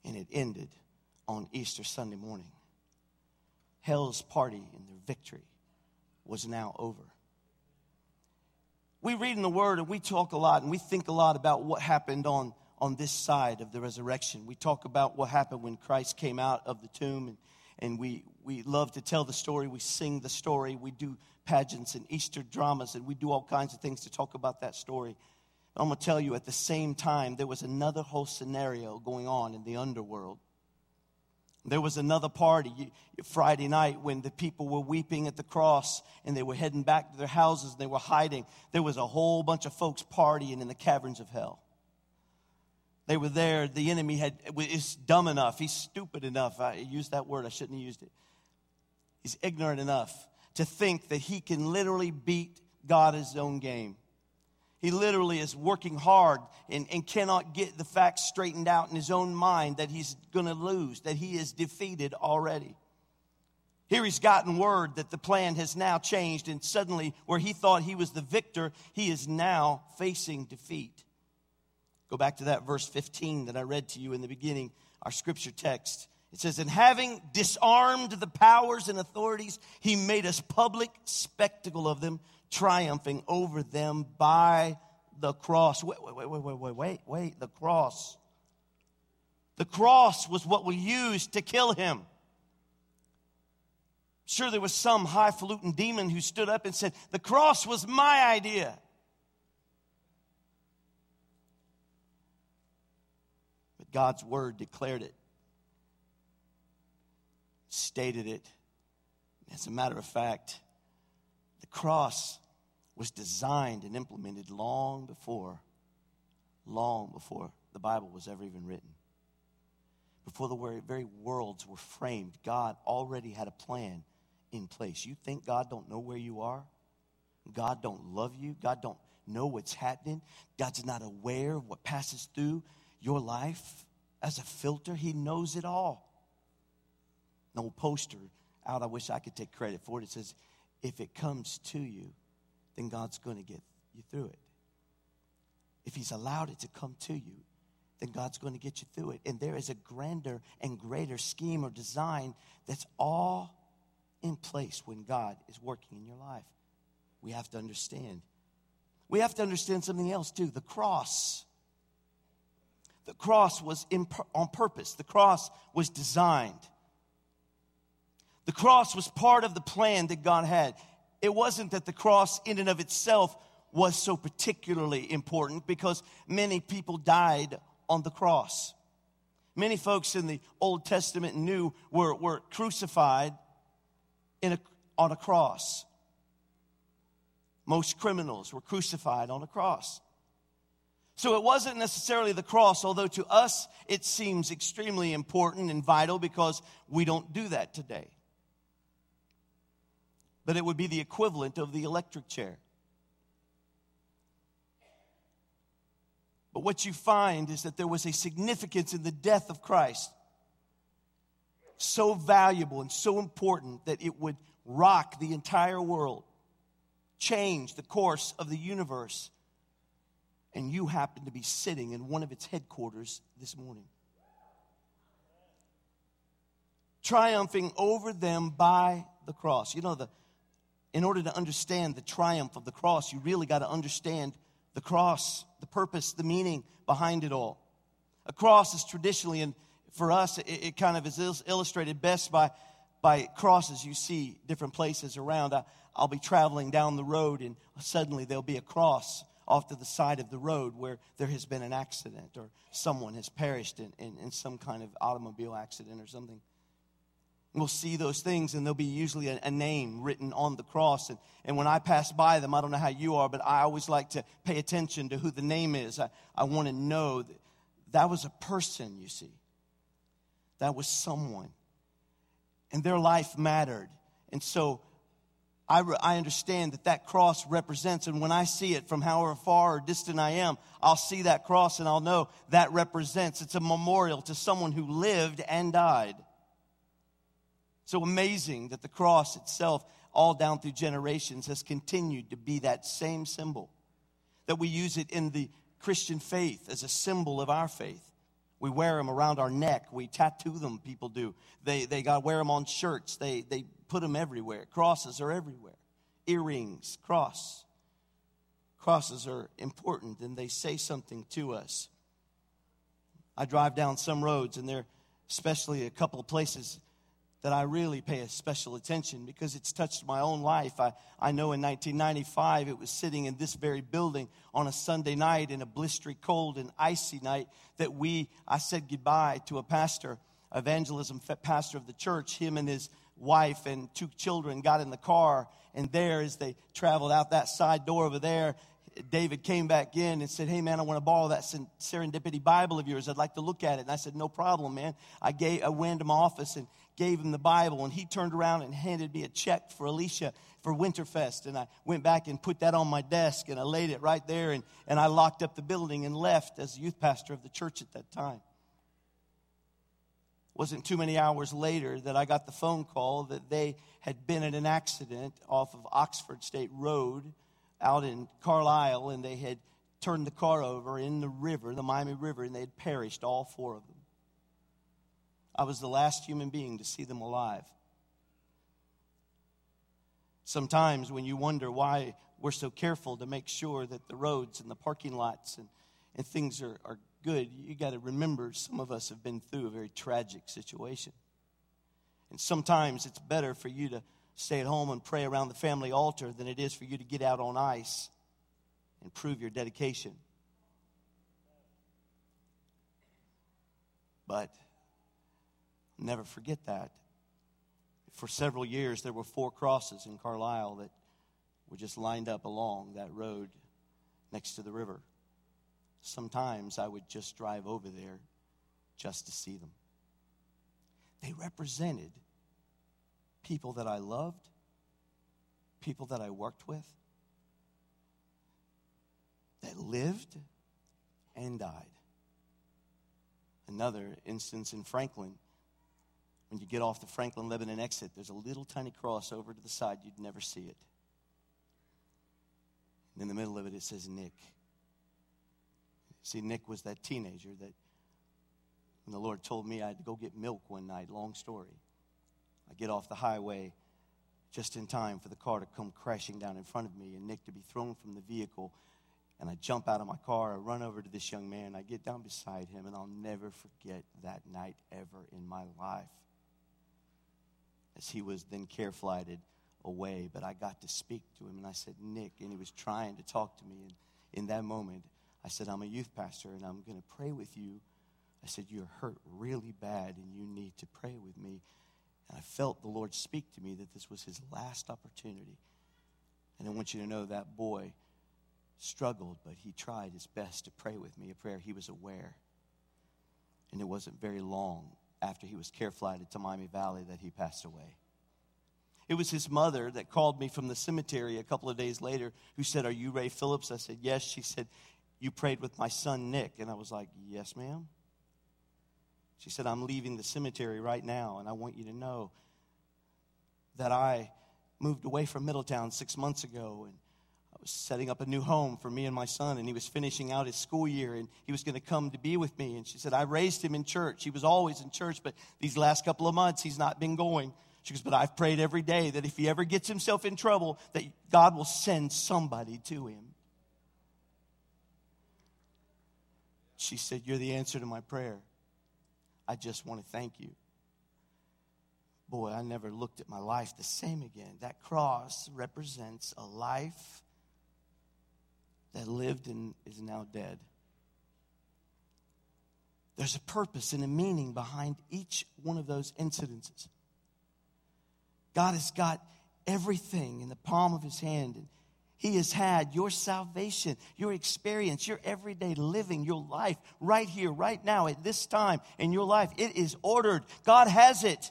and it ended on Easter Sunday morning hell's party and their victory was now over. We read in the Word and we talk a lot and we think a lot about what happened on, on this side of the resurrection. We talk about what happened when Christ came out of the tomb, and, and we, we love to tell the story. We sing the story. We do pageants and Easter dramas, and we do all kinds of things to talk about that story. I'm going to tell you at the same time, there was another whole scenario going on in the underworld. There was another party Friday night when the people were weeping at the cross and they were heading back to their houses and they were hiding. There was a whole bunch of folks partying in the caverns of hell. They were there. The enemy had is dumb enough. He's stupid enough. I used that word. I shouldn't have used it. He's ignorant enough to think that he can literally beat God his own game. He literally is working hard and, and cannot get the facts straightened out in his own mind that he's going to lose, that he is defeated already. Here he's gotten word that the plan has now changed, and suddenly, where he thought he was the victor, he is now facing defeat. Go back to that verse 15 that I read to you in the beginning, our scripture text. It says, And having disarmed the powers and authorities, he made us public spectacle of them, triumphing over them by the cross. Wait, wait, wait, wait, wait, wait, wait, the cross. The cross was what we used to kill him. Sure, there was some highfalutin demon who stood up and said, The cross was my idea. But God's word declared it, stated it. As a matter of fact, the cross was designed and implemented long before, long before the Bible was ever even written. Before the very worlds were framed, God already had a plan in place. You think God don't know where you are? God don't love you? God don't know what's happening? God's not aware of what passes through your life as a filter? He knows it all. Old poster out, I wish I could take credit for it. It says, if it comes to you, then God's going to get you through it. If He's allowed it to come to you, then God's going to get you through it. And there is a grander and greater scheme or design that's all in place when God is working in your life. We have to understand. We have to understand something else too the cross. The cross was on purpose, the cross was designed. The cross was part of the plan that God had it wasn't that the cross in and of itself was so particularly important because many people died on the cross. Many folks in the Old Testament knew were, were crucified in a, on a cross. Most criminals were crucified on a cross. So it wasn't necessarily the cross, although to us it seems extremely important and vital because we don't do that today but it would be the equivalent of the electric chair. But what you find is that there was a significance in the death of Christ so valuable and so important that it would rock the entire world, change the course of the universe. And you happen to be sitting in one of its headquarters this morning. Triumphing over them by the cross. You know, the, in order to understand the triumph of the cross, you really got to understand the cross, the purpose, the meaning behind it all. A cross is traditionally, and for us, it, it kind of is illustrated best by, by crosses you see different places around. I, I'll be traveling down the road, and suddenly there'll be a cross off to the side of the road where there has been an accident or someone has perished in, in, in some kind of automobile accident or something. We'll see those things, and there'll be usually a, a, name written on the cross. And, and when I pass by them, I don't know how you are, but I always like to pay attention to who the name is. I, I want to know that that was a person, you see. That was someone. And their life mattered. And so I, re, I understand that that cross represents, and when I see it from however far or distant I am, I'll see that cross and I'll know that represents. It's a memorial to someone who lived and died. So amazing that the cross itself, all down through generations, has continued to be that same symbol. That we use it in the Christian faith as a symbol of our faith. We wear them around our neck. We tattoo them, people do. They, they got wear them on shirts. They, they put them everywhere. Crosses are everywhere. Earrings, cross. Crosses are important and they say something to us. I drive down some roads, and there especially a couple of places that I really pay a special attention because it's touched my own life. I, I know in 1995 it was sitting in this very building on a Sunday night in a blistery cold and icy night that we, I said goodbye to a pastor, evangelism pastor of the church. Him and his wife and two children got in the car, and there as they traveled out that side door over there, David came back in and said, Hey, man, I want to borrow that serendipity Bible of yours. I'd like to look at it. And I said, No problem, man. I, gave, I went to my office and gave him the Bible, and he turned around and handed me a check for Alicia for Winterfest. And I went back and put that on my desk, and I laid it right there, and, and I locked up the building and left as youth pastor of the church at that time. It Wasn't too many hours later that I got the phone call that they had been in an accident off of Oxford State Road out in Carlisle, and they had turned the car over in the river, the Miami River, and they had perished, all four of them. I was the last human being to see them alive. Sometimes when you wonder why we're so careful to make sure that the roads and the parking lots and, and things are, are good, you got to remember some of us have been through a very tragic situation. And sometimes it's better for you to stay at home and pray around the family altar than it is for you to get out on ice and prove your dedication. But never forget that. For several years, there were four crosses in Carlisle that were just lined up along that road next to the river. Sometimes I would just drive over there just to see them. They represented people that I loved, people that I worked with, that lived and died. Another instance in Franklin, when you get off the Franklin Lebanon exit, there's a little tiny cross over to the side, you'd never see it. And in the middle of it, it says Nick. See, Nick was that teenager that when the Lord told me I had to go get milk one night, long story. I get off the highway just in time for the car to come crashing down in front of me and Nick to be thrown from the vehicle. And I jump out of my car, I run over to this young man, I get down beside him, and I'll never forget that night ever in my life. As he was then care flighted away, but I got to speak to him, and I said, Nick, and he was trying to talk to me. And in that moment, I said, I'm a youth pastor, and I'm going to pray with you. I said, You're hurt really bad, and you need to pray with me. And I felt the Lord speak to me that this was his last opportunity. And I want you to know that boy struggled, but he tried his best to pray with me, a prayer he was aware. And it wasn't very long after he was care flighted to Miami Valley that he passed away. It was his mother that called me from the cemetery a couple of days later who said, Are you Ray Phillips? I said, Yes. She said, You prayed with my son Nick. And I was like, Yes, ma'am. She said, I'm leaving the cemetery right now, and I want you to know that I moved away from Middletown six months ago, and was setting up a new home for me and my son, and he was finishing out his school year, and he was going to come to be with me. And she said, I raised him in church. He was always in church, but these last couple of months, he's not been going. She goes, But I've prayed every day that if he ever gets himself in trouble, that God will send somebody to him. She said, You're the answer to my prayer. I just want to thank you. Boy, I never looked at my life the same again. That cross represents a life that lived and is now dead. There's a purpose and a meaning behind each one of those incidences. God has got everything in the palm of his hand. And he has had your salvation, your experience, your everyday living, your life right here, right now, at this time in your life. It is ordered. God has it.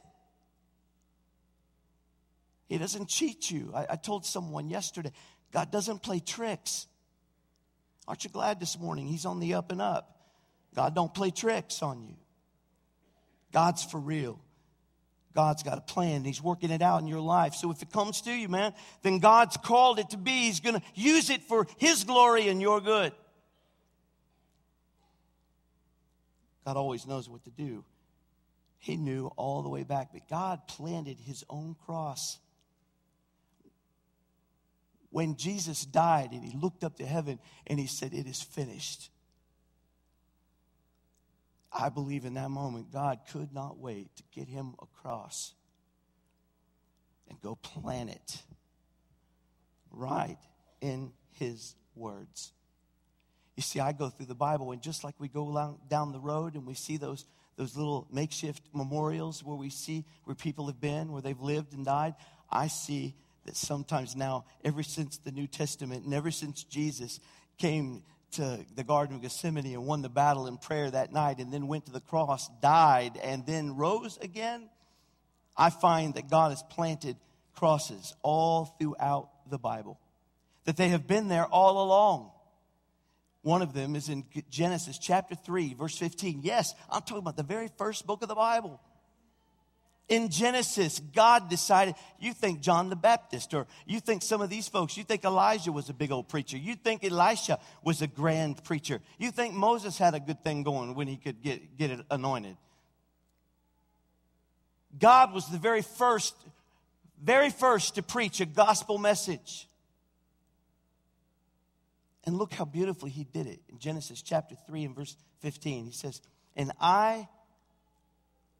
He doesn't cheat you. I, I told someone yesterday, God doesn't play tricks. Aren't you glad this morning? He's on the up and up. God don't play tricks on you. God's for real. God's got a plan. He's working it out in your life. So if it comes to you, man, then God's called it to be. He's going to use it for His glory and your good. God always knows what to do. He knew all the way back, but God planted His own cross. When Jesus died and He looked up to heaven and He said, It is finished. I believe in that moment, God could not wait to get him across and go plant it right in his words. You see, I go through the Bible, and just like we go down the road and we see those, those little makeshift memorials where we see where people have been, where they've lived and died, I see that sometimes now, ever since the New Testament and ever since Jesus came to the Garden of Gethsemane and won the battle in prayer that night and then went to the cross, died, and then rose again, I find that God has planted crosses all throughout the Bible, that they have been there all along. One of them is in Genesis chapter 3, verse 15. Yes, I'm talking about the very first book of the Bible. In Genesis, God decided, you think John the Baptist, or you think some of these folks, you think Elijah was a big old preacher, you think Elisha was a grand preacher, you think Moses had a good thing going when he could get, get it anointed. God was the very first, very first to preach a gospel message. And look how beautifully he did it in Genesis chapter 3 and verse 15. He says, And I,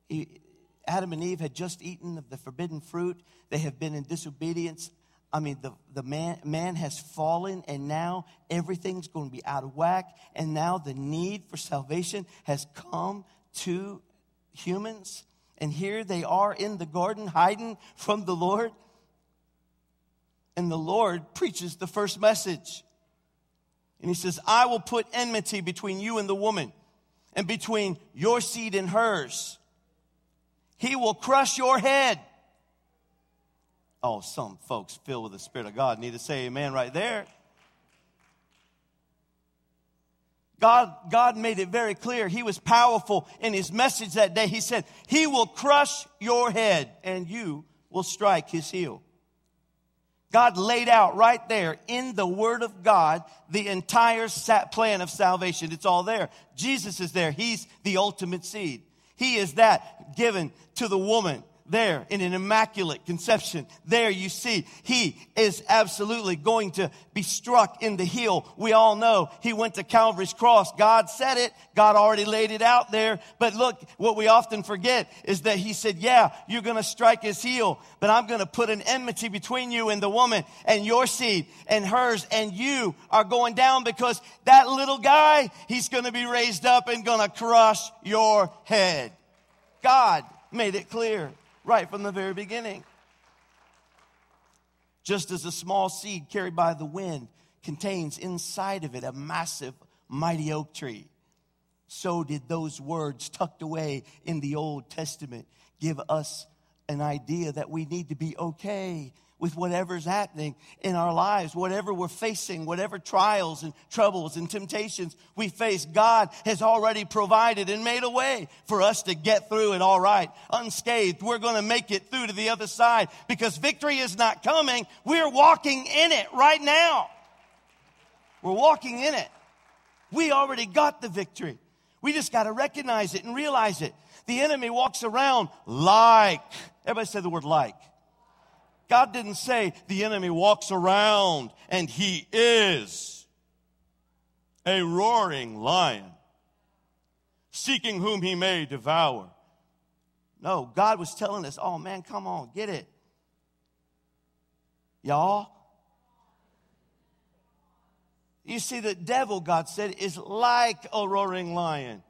he, Adam and Eve had just eaten of the forbidden fruit. They have been in disobedience. I mean, the, the man, man has fallen, and now everything's going to be out of whack. And now the need for salvation has come to humans. And here they are in the garden hiding from the Lord. And the Lord preaches the first message. And he says, I will put enmity between you and the woman, and between your seed and hers. He will crush your head. Oh, some folks filled with the Spirit of God need to say amen right there. God, God made it very clear. He was powerful in his message that day. He said, He will crush your head and you will strike his heel. God laid out right there in the Word of God the entire plan of salvation. It's all there. Jesus is there. He's the ultimate seed. He is that given to the woman there in an immaculate conception. There you see, he is absolutely going to be struck in the heel. We all know he went to Calvary's cross. God said it. God already laid it out there. But look, what we often forget is that he said, yeah, you're going to strike his heel, but I'm going to put an enmity between you and the woman and your seed and hers and you are going down because that little guy, he's going to be raised up and going to crush your head. God made it clear right from the very beginning. Just as a small seed carried by the wind contains inside of it a massive, mighty oak tree, so did those words tucked away in the Old Testament give us an idea that we need to be okay with whatever's happening in our lives, whatever we're facing, whatever trials and troubles and temptations we face, God has already provided and made a way for us to get through it all right, unscathed. We're going to make it through to the other side because victory is not coming. We're walking in it right now. We're walking in it. We already got the victory. We just got to recognize it and realize it. The enemy walks around like, everybody say the word like God didn't say the enemy walks around and he is a roaring lion, seeking whom he may devour. No, God was telling us, oh man, come on, get it. Y'all? You see, the devil, God said, is like a roaring lion.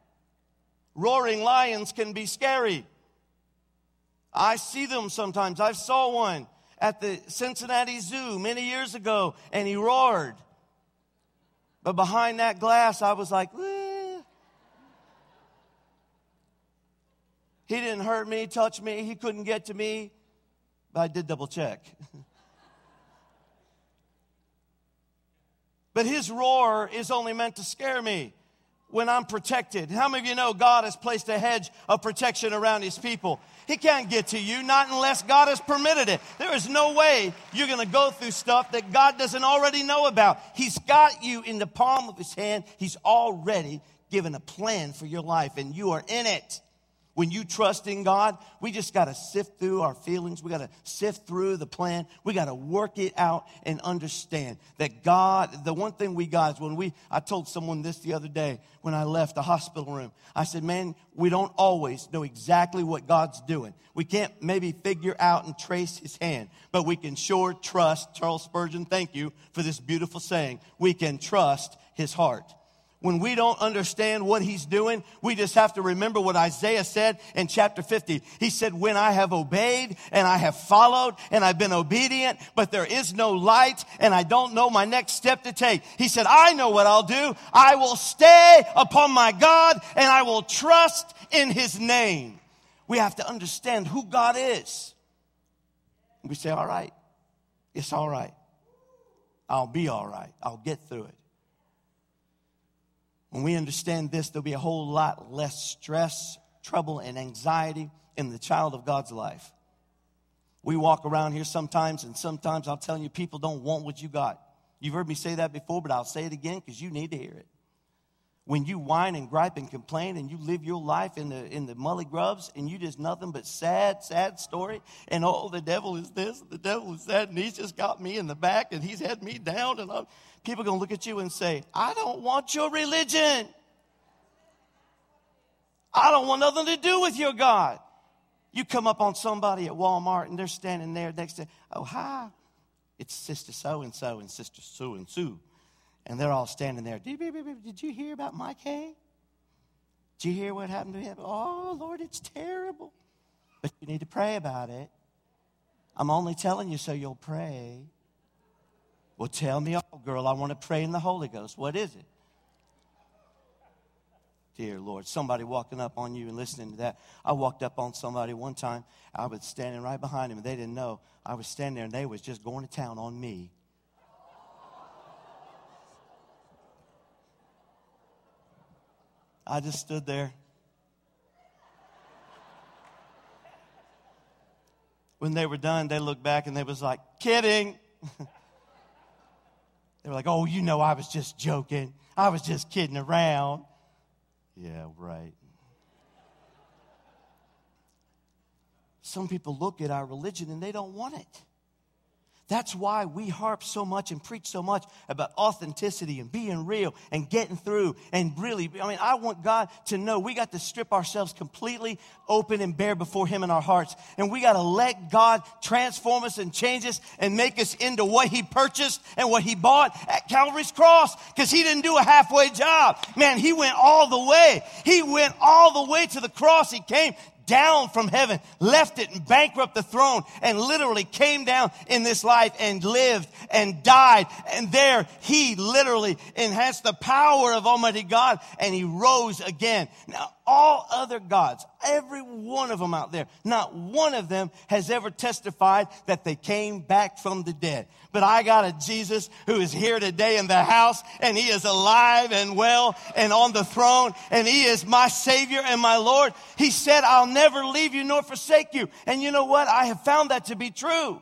Roaring lions can be scary. I see them sometimes. I saw one at the Cincinnati Zoo many years ago and he roared. But behind that glass, I was like, eh. he didn't hurt me, touch me, he couldn't get to me. But I did double check. *laughs* but his roar is only meant to scare me when I'm protected. How many of you know God has placed a hedge of protection around his people? He can't get to you, not unless God has permitted it. There is no way you're going to go through stuff that God doesn't already know about. He's got you in the palm of his hand. He's already given a plan for your life, and you are in it When you trust in God, we just got to sift through our feelings. We got to sift through the plan. We got to work it out and understand that God, the one thing we got is when we, I told someone this the other day when I left the hospital room. I said, man, we don't always know exactly what God's doing. We can't maybe figure out and trace his hand, but we can sure trust. Charles Spurgeon, thank you for this beautiful saying. We can trust his heart when we don't understand what he's doing, we just have to remember what Isaiah said in chapter 50. He said, when I have obeyed and I have followed and I've been obedient, but there is no light and I don't know my next step to take. He said, I know what I'll do. I will stay upon my God and I will trust in his name. We have to understand who God is. We say, all right, it's all right. I'll be all right. I'll get through it. When we understand this, there'll be a whole lot less stress, trouble, and anxiety in the child of God's life. We walk around here sometimes, and sometimes I'm telling you, people don't want what you got. You've heard me say that before, but I'll say it again because you need to hear it. When you whine and gripe and complain and you live your life in the in the mully grubs and you just nothing but sad, sad story, and oh, the devil is this, the devil is that, and he's just got me in the back and he's had me down, and I'm, people are to look at you and say, I don't want your religion. I don't want nothing to do with your God. You come up on somebody at Walmart and they're standing there next to, oh, hi. It's Sister so and so and Sister Sue and Sue. And they're all standing there. Did you hear about Mike Hay? Did you hear what happened to him? Oh, Lord, it's terrible. But you need to pray about it. I'm only telling you so you'll pray. Well, tell me all, girl. I want to pray in the Holy Ghost. What is it? Dear Lord, somebody walking up on you and listening to that. I walked up on somebody one time. I was standing right behind them, and they didn't know. I was standing there, and they was just going to town on me. I just stood there. When they were done, they looked back and they was like, kidding. *laughs* They were like, oh, you know, I was just joking. I was just kidding around. Yeah, right. Some people look at our religion and they don't want it. That's why we harp so much and preach so much about authenticity and being real and getting through and really, I mean, I want God to know we got to strip ourselves completely open and bare before Him in our hearts. And we got to let God transform us and change us and make us into what He purchased and what He bought at Calvary's cross because He didn't do a halfway job. Man, He went all the way. He went all the way to the cross. He came down from heaven, left it and bankrupt the throne, and literally came down in this life and lived and died. And there he literally enhanced the power of Almighty God and he rose again. Now, all other gods, every one of them out there, not one of them has ever testified that they came back from the dead. But I got a Jesus who is here today in the house and he is alive and well and on the throne and he is my savior and my Lord. He said, I'll never leave you nor forsake you. And you know what? I have found that to be true.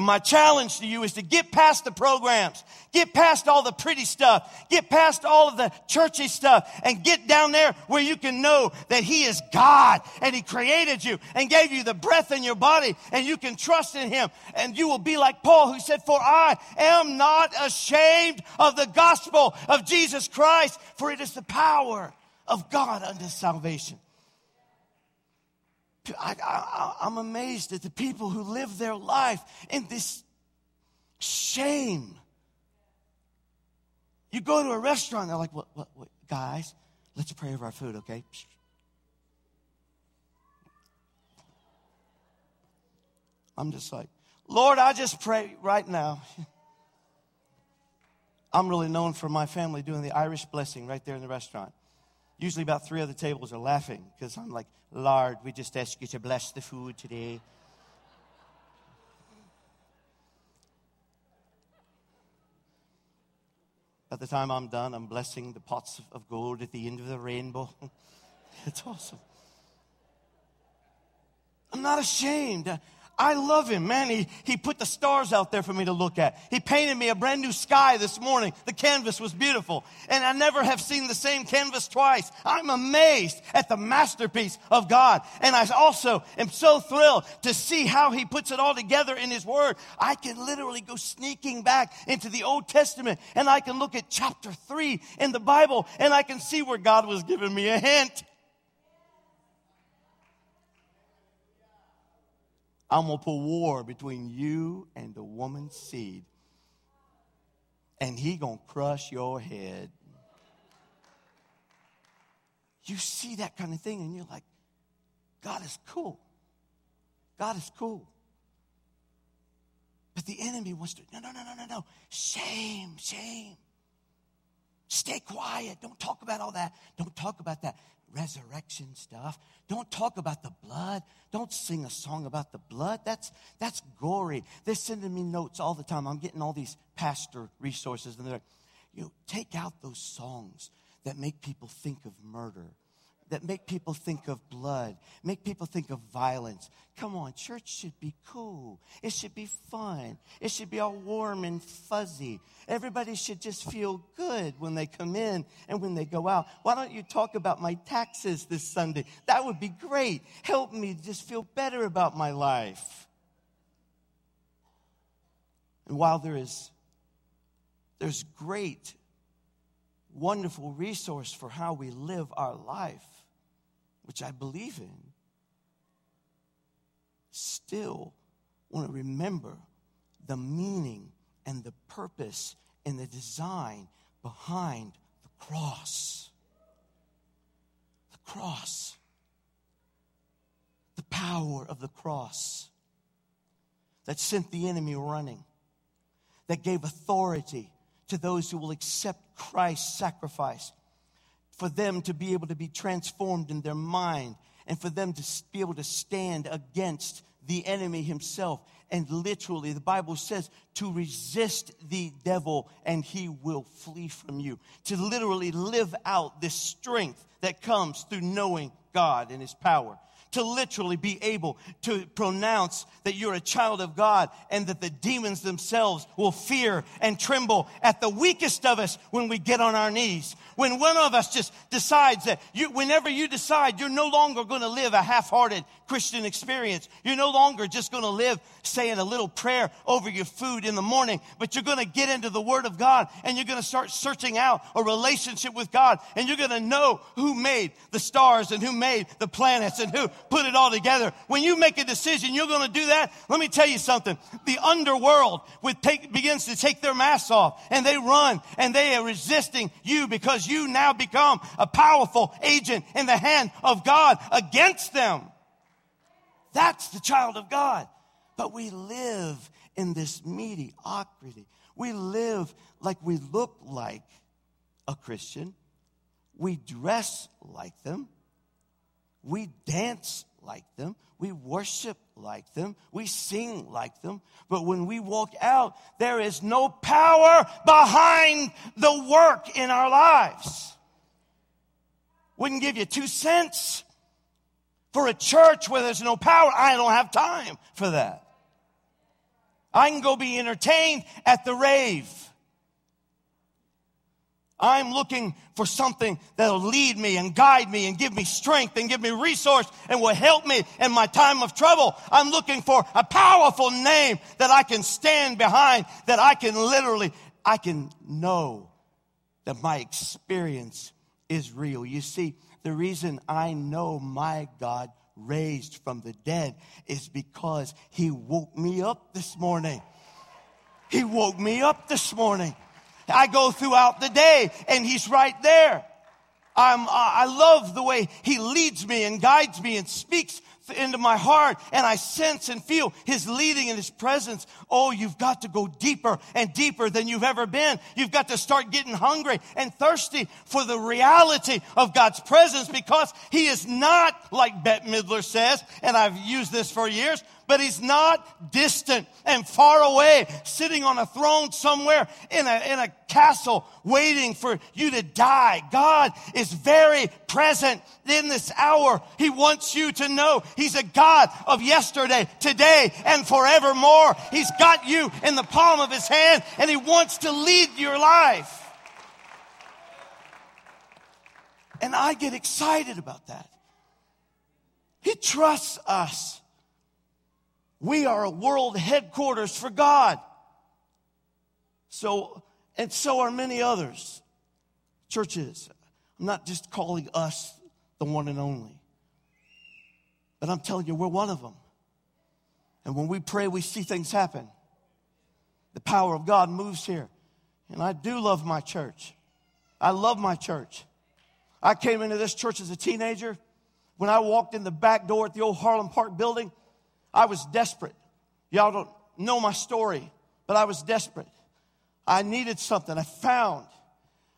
And my challenge to you is to get past the programs, get past all the pretty stuff, get past all of the churchy stuff, and get down there where you can know that He is God and He created you and gave you the breath in your body and you can trust in Him. And you will be like Paul who said, For I am not ashamed of the gospel of Jesus Christ, for it is the power of God unto salvation. I, am amazed at the people who live their life in this shame. You go to a restaurant, they're like, what, what, what, guys, let's pray over our food, okay? I'm just like, Lord, I just pray right now. *laughs* I'm really known for my family doing the Irish blessing right there in the restaurant. Usually, about three other tables are laughing because I'm like, Lord, we just ask you to bless the food today. By the time I'm done, I'm blessing the pots of gold at the end of the rainbow. *laughs* it's awesome. I'm not ashamed. I love him, man. He, he put the stars out there for me to look at. He painted me a brand new sky this morning. The canvas was beautiful. And I never have seen the same canvas twice. I'm amazed at the masterpiece of God. And I also am so thrilled to see how he puts it all together in his word. I can literally go sneaking back into the Old Testament and I can look at chapter three in the Bible and I can see where God was giving me a hint. I'm going to put war between you and the woman's seed. And he going to crush your head. You see that kind of thing and you're like, God is cool. God is cool. But the enemy wants to, no, no, no, no, no, no. Shame, shame. Stay quiet. Don't talk about all that. Don't talk about that resurrection stuff. Don't talk about the blood. Don't sing a song about the blood. That's, that's gory. They're sending me notes all the time. I'm getting all these pastor resources, and they're like, you know, take out those songs that make people think of murder that make people think of blood, make people think of violence. Come on, church should be cool. It should be fun. It should be all warm and fuzzy. Everybody should just feel good when they come in and when they go out. Why don't you talk about my taxes this Sunday? That would be great. Help me just feel better about my life. And while there is there's great wonderful resource for how we live our life which I believe in, still want to remember the meaning and the purpose and the design behind the cross. The cross. The power of the cross that sent the enemy running, that gave authority to those who will accept Christ's sacrifice for them to be able to be transformed in their mind and for them to be able to stand against the enemy himself. And literally, the Bible says to resist the devil and he will flee from you. To literally live out this strength that comes through knowing God and his power to literally be able to pronounce that you're a child of God and that the demons themselves will fear and tremble at the weakest of us when we get on our knees. When one of us just decides that you, whenever you decide you're no longer going to live a half-hearted Christian experience, you're no longer just going to live saying a little prayer over your food in the morning, but you're going to get into the Word of God and you're going to start searching out a relationship with God and you're going to know who made the stars and who made the planets and who put it all together. When you make a decision, you're going to do that. Let me tell you something. The underworld take, begins to take their masks off and they run and they are resisting you because you now become a powerful agent in the hand of God against them. That's the child of God. But we live in this mediocrity. We live like we look like a Christian. We dress like them. We dance like them. We worship like them. We sing like them. But when we walk out, there is no power behind the work in our lives. Wouldn't give you two cents for a church where there's no power. I don't have time for that. I can go be entertained at the rave. I'm looking for something that'll lead me and guide me and give me strength and give me resource and will help me in my time of trouble. I'm looking for a powerful name that I can stand behind, that I can literally, I can know that my experience is real. You see, the reason I know my God raised from the dead is because he woke me up this morning. He woke me up this morning. I go throughout the day and he's right there. I'm, I love the way he leads me and guides me and speaks into my heart and I sense and feel his leading and his presence. Oh, you've got to go deeper and deeper than you've ever been. You've got to start getting hungry and thirsty for the reality of God's presence because he is not like Bette Midler says, and I've used this for years, but he's not distant and far away, sitting on a throne somewhere in a, in a castle waiting for you to die. God is very present in this hour. He wants you to know he's a God of yesterday, today, and forevermore. He's got you in the palm of his hand and he wants to lead your life. And I get excited about that. He trusts us. We are a world headquarters for God. So, and so are many others. Churches. I'm not just calling us the one and only. But I'm telling you, we're one of them. And when we pray, we see things happen. The power of God moves here. And I do love my church. I love my church. I came into this church as a teenager. When I walked in the back door at the old Harlem Park building, I was desperate. Y'all don't know my story, but I was desperate. I needed something. I found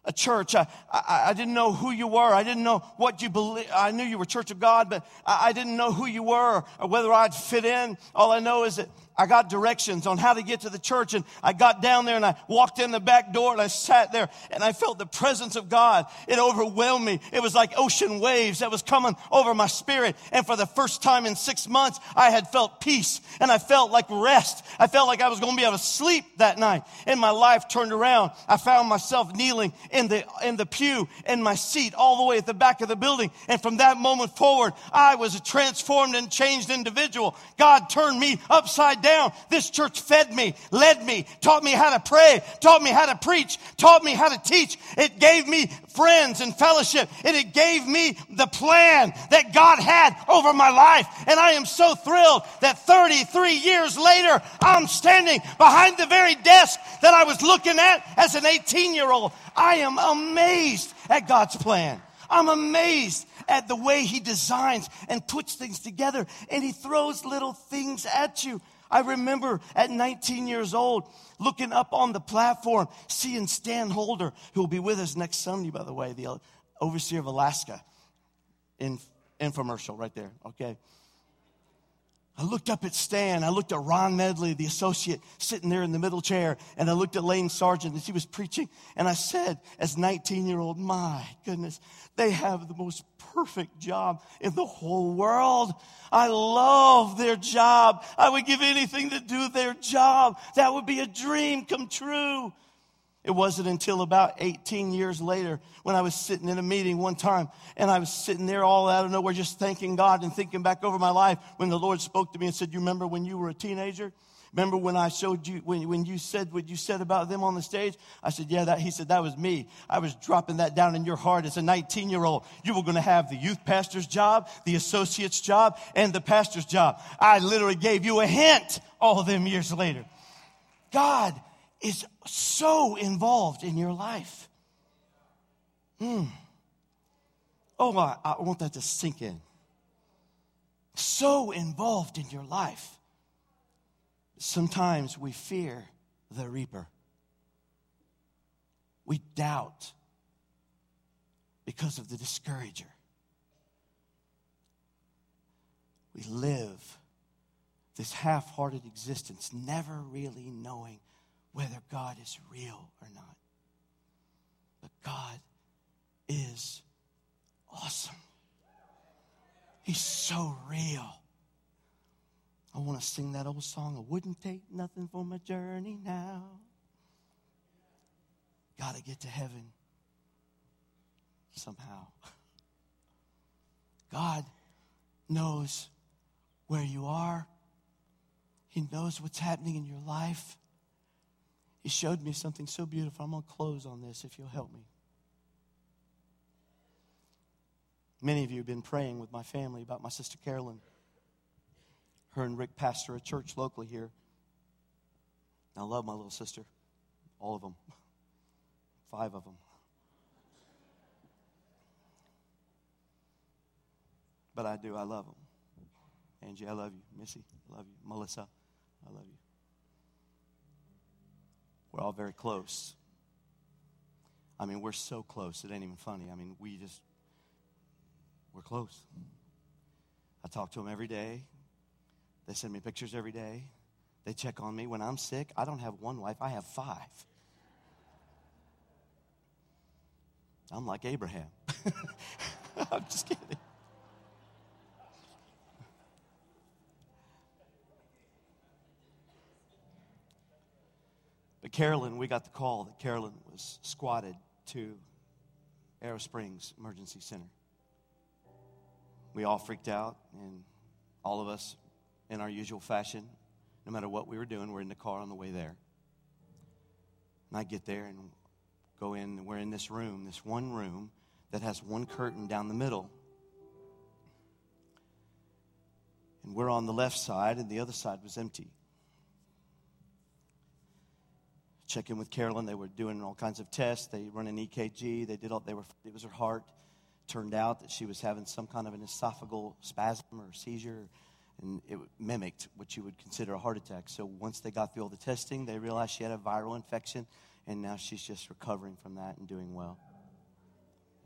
a church. I, I, I, didn't know who you were. I didn't know what you believe. I knew you were Church of God, but I, I didn't know who you were or whether I'd fit in. All I know is that I got directions on how to get to the church and I got down there and I walked in the back door and I sat there and I felt the presence of God. It overwhelmed me. It was like ocean waves that was coming over my spirit. And for the first time in six months, I had felt peace and I felt like rest. I felt like I was going to be able to sleep that night. And my life turned around. I found myself kneeling in the, in the pew in my seat all the way at the back of the building. And from that moment forward, I was a transformed and changed individual. God turned me upside down. This church fed me, led me, taught me how to pray, taught me how to preach, taught me how to teach. It gave me friends and fellowship. And it gave me the plan that God had over my life. And I am so thrilled that 33 years later, I'm standing behind the very desk that I was looking at as an 18 year old. I am amazed at God's plan. I'm amazed at the way he designs and puts things together and he throws little things at you. I remember at 19 years old looking up on the platform, seeing Stan Holder, who will be with us next Sunday, by the way, the uh, overseer of Alaska, in infomercial right there, okay? I looked up at Stan. I looked at Ron Medley, the associate, sitting there in the middle chair. And I looked at Lane Sargent as he was preaching. And I said, as 19 year old, my goodness, they have the most perfect job in the whole world. I love their job. I would give anything to do their job. That would be a dream come true. It wasn't until about 18 years later when I was sitting in a meeting one time and I was sitting there all out of nowhere just thanking God and thinking back over my life when the Lord spoke to me and said, You remember when you were a teenager? Remember when I showed you, when, when you said what you said about them on the stage? I said, Yeah, that, he said, that was me. I was dropping that down in your heart as a 19 year old. You were going to have the youth pastor's job, the associate's job, and the pastor's job. I literally gave you a hint all them years later. God is so involved in your life. Mm. Oh, I, I want that to sink in. So involved in your life. Sometimes we fear the reaper. We doubt because of the discourager. We live this half hearted existence, never really knowing whether God is real or not. But God is awesome. He's so real. I want to sing that old song. I wouldn't take nothing for my journey now. Got to get to heaven somehow. *laughs* God knows where you are, He knows what's happening in your life. He showed me something so beautiful. I'm going to close on this if you'll help me. Many of you have been praying with my family about my sister Carolyn. Her and Rick pastor a church locally here. I love my little sister, all of them, five of them. But I do, I love them. Angie, I love you. Missy, I love you. Melissa, I love you. We're all very close. I mean, we're so close, it ain't even funny. I mean, we just, we're close. I talk to them every day. They send me pictures every day. They check on me. When I'm sick, I don't have one wife, I have five. I'm like Abraham. *laughs* I'm just kidding. But Carolyn, we got the call that Carolyn was squatted to Arrow Springs Emergency Center. We all freaked out, and all of us, in our usual fashion, no matter what we were doing, we're in the car on the way there. And I get there and go in, and we're in this room, this one room that has one curtain down the middle. And we're on the left side, and the other side was empty. Check in with Carolyn. They were doing all kinds of tests. They run an EKG. They did all. They were. It was her heart. Turned out that she was having some kind of an esophageal spasm or seizure, and it mimicked what you would consider a heart attack. So once they got through all the testing, they realized she had a viral infection, and now she's just recovering from that and doing well.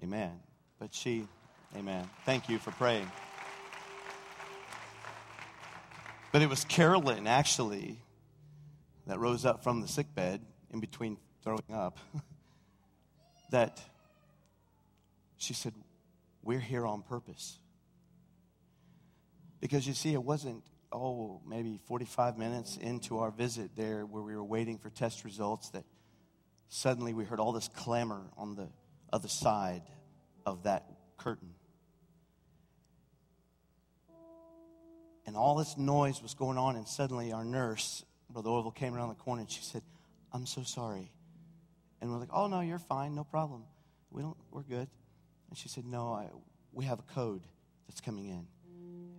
Amen. But she, Amen. Thank you for praying. But it was Carolyn actually that rose up from the sick bed in between throwing up *laughs* that she said, We're here on purpose. Because you see, it wasn't, oh, maybe 45 minutes into our visit there where we were waiting for test results that suddenly we heard all this clamor on the other side of that curtain. And all this noise was going on, and suddenly our nurse, Brother Orville, came around the corner and she said, I'm so sorry. And we're like, oh, no, you're fine, no problem. We don't, we're good. And she said, no, I, we have a code that's coming in,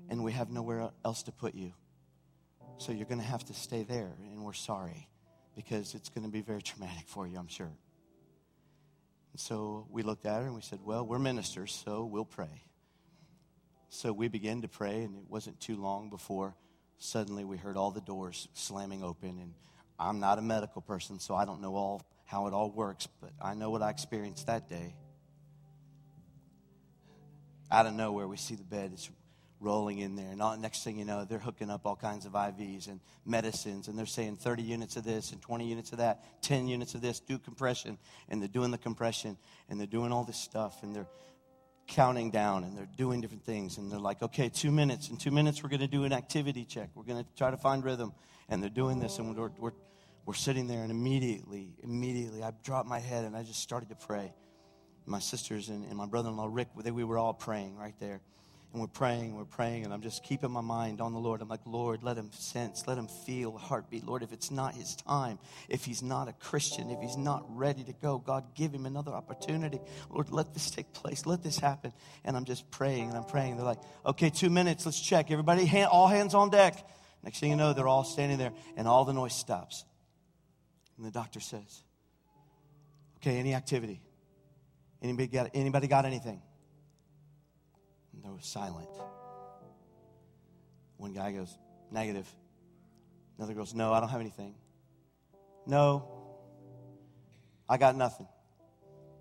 and we have nowhere else to put you. So you're going to have to stay there, and we're sorry because it's going to be very *laughs* traumatic for you, I'm sure. And so we looked at her and we said, well, we're ministers, so we'll pray. So we began to pray, and it wasn't too long before suddenly we heard all the doors slamming open. And I'm not a medical person, so I don't know all how it all works, but I know what I experienced that day. Out of nowhere, we see the bed is rolling in there, and all, next thing you know, they're hooking up all kinds of IVs and medicines, and they're saying 30 units of this and 20 units of that, 10 units of this, do compression, and they're doing the compression, and they're doing all this stuff, and they're counting down and they're doing different things. And they're like okay two minutes. In two minutes we're going to do an activity check. We're going to try to find rhythm. And they're doing this and we're, we're, we're sitting there and immediately immediately i dropped my head and i just started to pray. My sisters and, and my brother-in-law rick we were all praying right there and we're praying, we're praying, and I'm just keeping my mind on the Lord. I'm like, Lord, let him sense, let him feel a heartbeat. Lord, if it's not his time, if he's not a Christian, if he's not ready to go, God, give him another opportunity. Lord, let this take place, let this happen. And I'm just praying, and I'm praying. They're like, okay, two minutes, let's check. Everybody, hand, all hands on deck. Next thing you know, they're all standing there, and all the noise stops. And the doctor says, okay, any activity? Anybody got, anybody got anything? And there was silent. One guy goes, negative. Another goes, no, I don't have anything. No, I got nothing.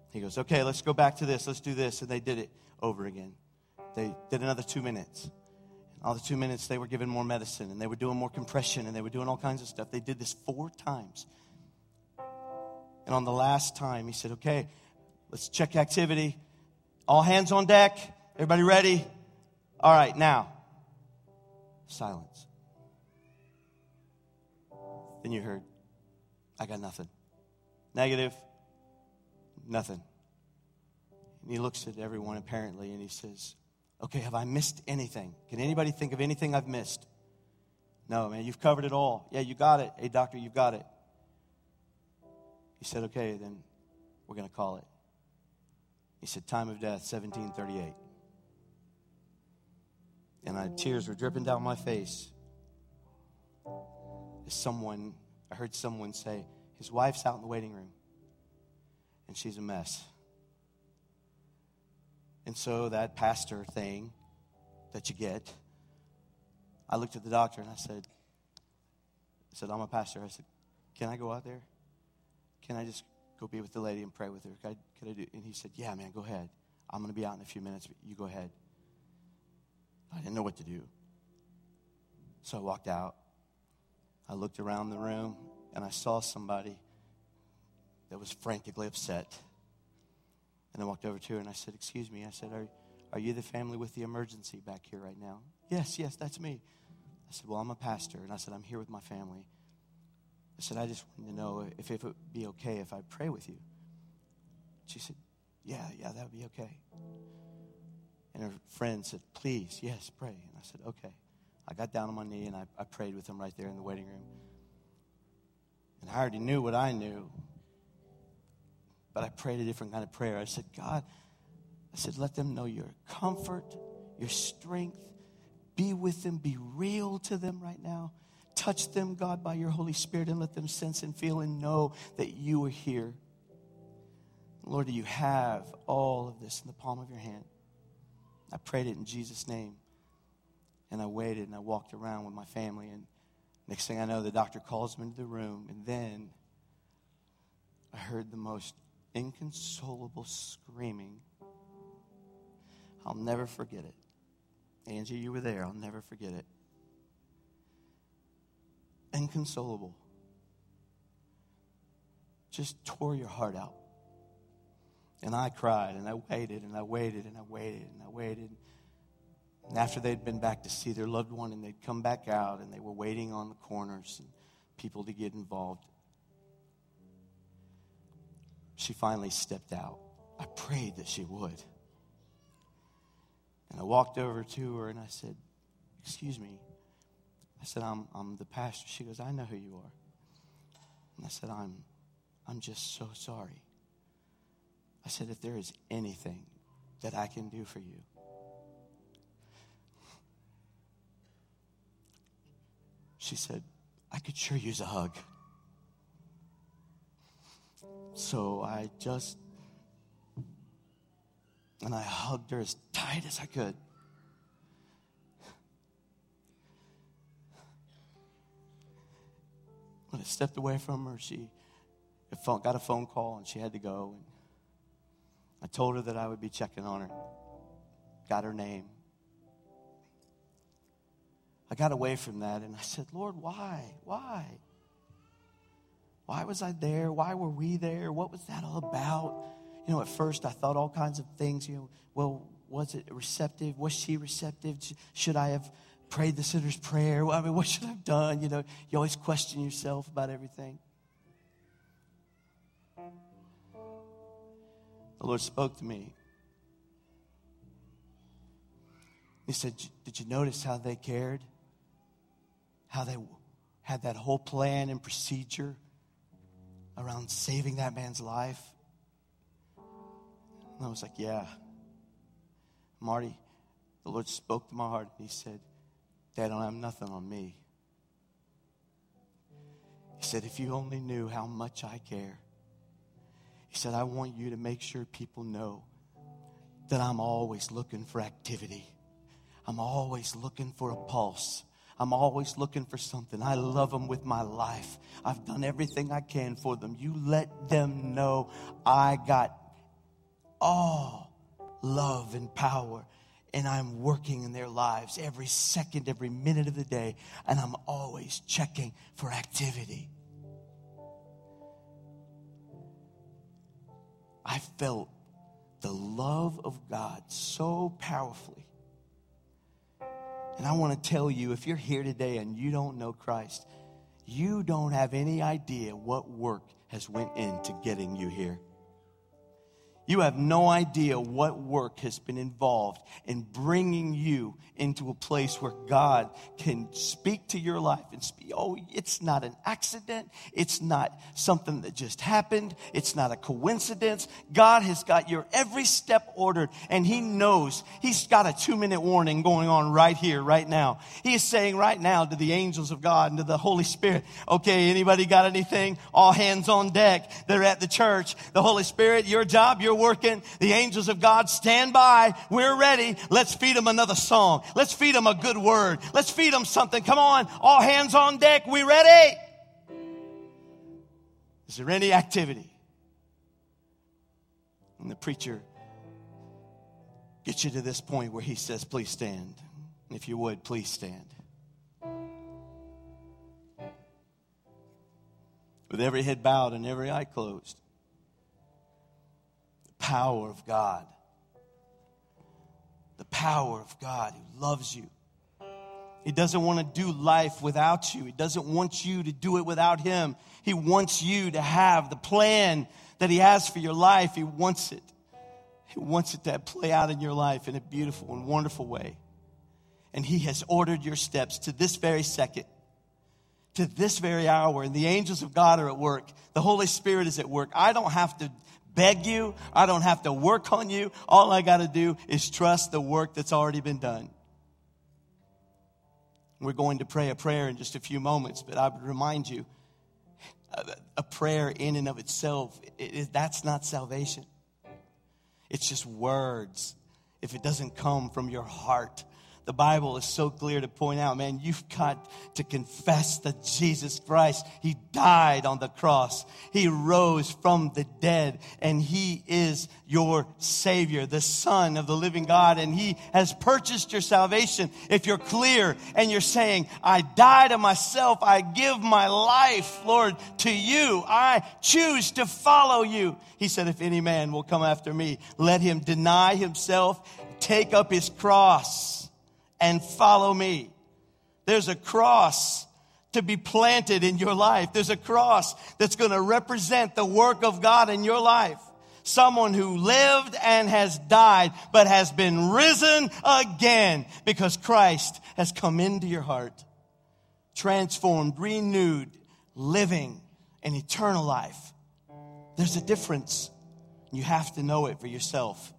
He goes, okay, let's go back to this. Let's do this. And they did it over again. They did another two minutes. All the two minutes, they were given more medicine and they were doing more compression and they were doing all kinds of stuff. They did this four times. And on the last time, he said, okay, let's check activity. All hands on deck. Everybody ready? All right, now. Silence. Then you heard, I got nothing. Negative, nothing. And he looks at everyone apparently and he says, Okay, have I missed anything? Can anybody think of anything I've missed? No, man, you've covered it all. Yeah, you got it. Hey, doctor, you've got it. He said, Okay, then we're going to call it. He said, Time of death, 1738 and I, tears were dripping down my face. Someone, I heard someone say, his wife's out in the waiting room, and she's a mess. And so that pastor thing that you get, I looked at the doctor and I said, I said, I'm a pastor. I said, can I go out there? Can I just go be with the lady and pray with her? Can I, can I do? And he said, yeah, man, go ahead. I'm going to be out in a few minutes, but you go ahead. I didn't know what to do. So I walked out. I looked around the room and I saw somebody that was frantically upset. And I walked over to her and I said, Excuse me. I said, Are, are you the family with the emergency back here right now? Yes, yes, that's me. I said, Well, I'm a pastor. And I said, I'm here with my family. I said, I just wanted to know if, if it would be okay if I pray with you. She said, Yeah, yeah, that would be okay. And her friend said, Please, yes, pray. And I said, Okay. I got down on my knee and I, I prayed with him right there in the waiting room. And I already knew what I knew. But I prayed a different kind of prayer. I said, God, I said, let them know your comfort, your strength. Be with them, be real to them right now. Touch them, God, by your Holy Spirit, and let them sense and feel and know that you are here. Lord, you have all of this in the palm of your hand. I prayed it in Jesus' name. And I waited and I walked around with my family. And next thing I know, the doctor calls me into the room. And then I heard the most inconsolable screaming. I'll never forget it. Angie, you were there. I'll never forget it. Inconsolable. Just tore your heart out. And I cried and I waited and I waited and I waited and I waited. And after they'd been back to see their loved one and they'd come back out and they were waiting on the corners and people to get involved, she finally stepped out. I prayed that she would. And I walked over to her and I said, Excuse me. I said, I'm, I'm the pastor. She goes, I know who you are. And I said, I'm, I'm just so sorry. I said, if there is anything that I can do for you, she said, I could sure use a hug. So I just, and I hugged her as tight as I could. When I stepped away from her, she got a phone call and she had to go. And I told her that I would be checking on her, got her name. I got away from that and I said, Lord, why? Why? Why was I there? Why were we there? What was that all about? You know, at first I thought all kinds of things. You know, well, was it receptive? Was she receptive? Should I have prayed the sinner's prayer? I mean, what should I have done? You know, you always question yourself about everything. The Lord spoke to me. He said, Did you notice how they cared? How they had that whole plan and procedure around saving that man's life? And I was like, Yeah. Marty, the Lord spoke to my heart and He said, I don't have nothing on me. He said, If you only knew how much I care. He said, I want you to make sure people know that I'm always looking for activity. I'm always looking for a pulse. I'm always looking for something. I love them with my life. I've done everything I can for them. You let them know I got all love and power. And I'm working in their lives every second, every minute of the day. And I'm always checking for activity. I felt the love of God so powerfully. And I want to tell you if you're here today and you don't know Christ, you don't have any idea what work has went into getting you here. You have no idea what work has been involved in bringing you into a place where God can speak to your life and speak. Oh, it's not an accident. It's not something that just happened. It's not a coincidence. God has got your every step ordered and He knows He's got a two minute warning going on right here, right now. He is saying right now to the angels of God and to the Holy Spirit, okay, anybody got anything? All hands on deck. They're at the church. The Holy Spirit, your job, your working. The angels of God stand by. We're ready. Let's feed them another song. Let's feed them a good word. Let's feed them something. Come on. All hands on deck. We ready? Is there any activity? And the preacher gets you to this point where he says, Please stand. If you would, please stand. With every head bowed and every eye closed. Power of God. The power of God who loves you. He doesn't want to do life without you. He doesn't want you to do it without Him. He wants you to have the plan that He has for your life. He wants it. He wants it to play out in your life in a beautiful and wonderful way. And He has ordered your steps to this very second to this very hour, and the angels of God are at work. The Holy Spirit is at work. I don't have to beg you, I don't have to work on you. All I got to do is trust the work that's already been done. We're going to pray a prayer in just a few moments, but I would remind you a prayer in and of itself, it, it, that's not salvation. It's just words if it doesn't come from your heart the Bible is so clear to point out, man, you've got to confess that Jesus Christ, He died on the cross. He rose from the dead and He is your Savior, the Son of the living God, and He has purchased your salvation. If you're clear and you're saying, I die to myself, I give my life, Lord, to you, I choose to follow you. He said, if any man will come after me, let him deny himself, take up his cross and follow me. There's a cross to be planted in your life. There's a cross that's going to represent the work of God in your life. Someone who lived and has died, but has been risen again because Christ has come into your heart, transformed, renewed, living an eternal life. There's a difference. You have to know it for yourself.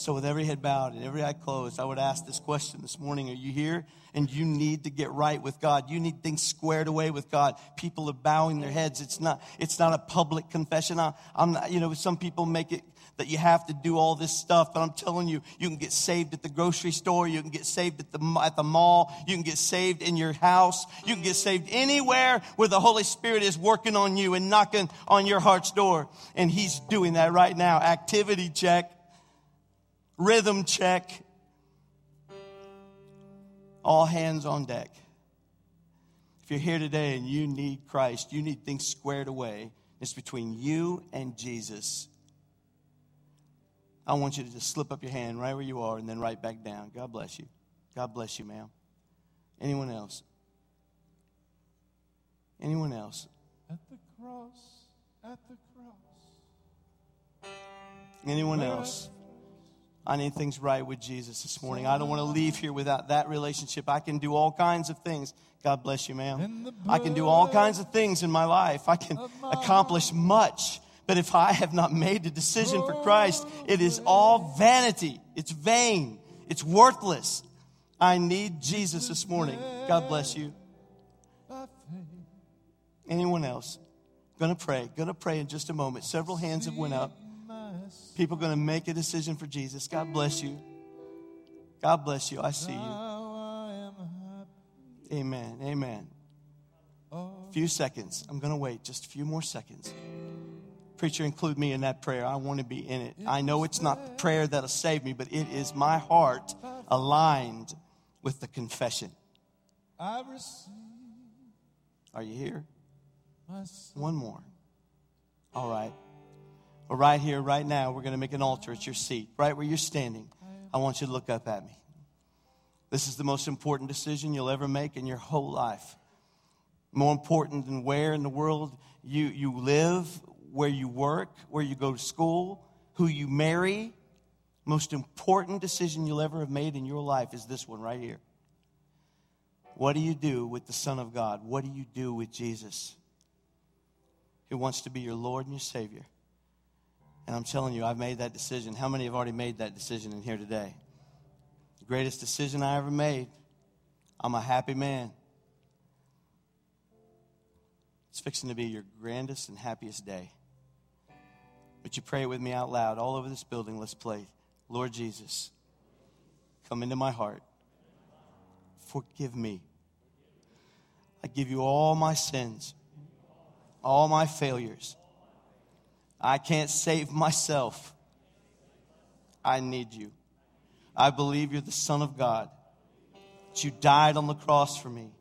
So, with every head bowed and every eye closed, I would ask this question this morning Are you here and you need to get right with God? You need things squared away with God. People are bowing their heads. It's not, it's not a public confession. I, am not, you know, some people make it that you have to do all this stuff, but I'm telling you, you can get saved at the grocery store, you can get saved at the, at the mall, you can get saved in your house, you can get saved anywhere where the Holy Spirit is working on you and knocking on your heart's door. And He's doing that right now. Activity check rhythm check. All hands on deck. If you're here today and you need Christ, you need things squared away, it's between you and Jesus. I want you to just slip up your hand right where you are and then right back down. God bless you. God bless you, ma'am. Anyone else? Anyone else? At the cross, at the cross. Anyone else? I need things right with Jesus this morning. I don't want to leave here without that relationship. I can do all kinds of things. God bless you, ma'am. I can do all kinds of things in my life. I can accomplish much. But if I have not made the decision for Christ, it is all vanity. It's vain. It's worthless. I need Jesus this morning. God bless you. Anyone else? Gonna pray. Gonna pray in just a moment. Several hands have went up. People are going to make a decision for Jesus. God bless you. God bless you. I see you. Amen. Amen. A few seconds. I'm going to wait just a few more seconds. Preacher, include me in that prayer. I want to be in it. I know it's not the prayer that'll save me, but it is my heart aligned with the confession. Are you here? One more. All right. But right here, right now, we're going to make an altar at your seat, right where you're standing. I want you to look up at me. This is the most important decision you'll ever make in your whole life. More important than where in the world you, you live, where you work, where you go to school, who you marry. Most important decision you'll ever have made in your life is this one right here. What do you do with the Son of God? What do you do with Jesus? Who wants to be your Lord and your Savior? And I'm telling you, I've made that decision. How many have already made that decision in here today? The greatest decision I ever made. I'm a happy man. It's fixing to be your grandest and happiest day. But you pray it with me out loud all over this building. Let's play. Lord Jesus, come into my heart. Forgive me. I give you all my sins, all my failures. I can't save myself. I need you. I believe you're the Son of God, that you died on the cross for me,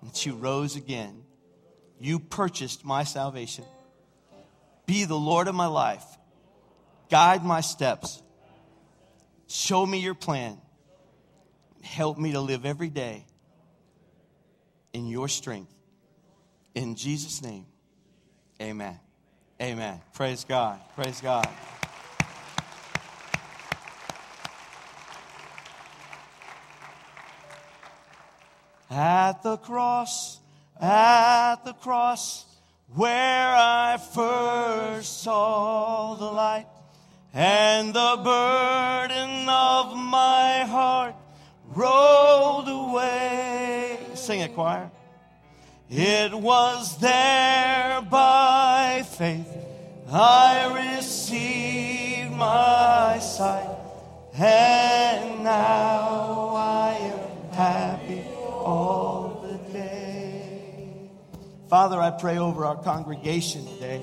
and that you rose again You purchased my salvation. Be the Lord of my life. Guide my steps. Show me your plan. Help me to live every day in your strength. In Jesus' name, amen. Amen. Praise God. Praise God. At the cross, at the cross, where I first saw the light and the burden of my heart rolled away. Sing it, choir. It was there by faith I received my sight, and now I am happy all the day. Father, I pray over our congregation today.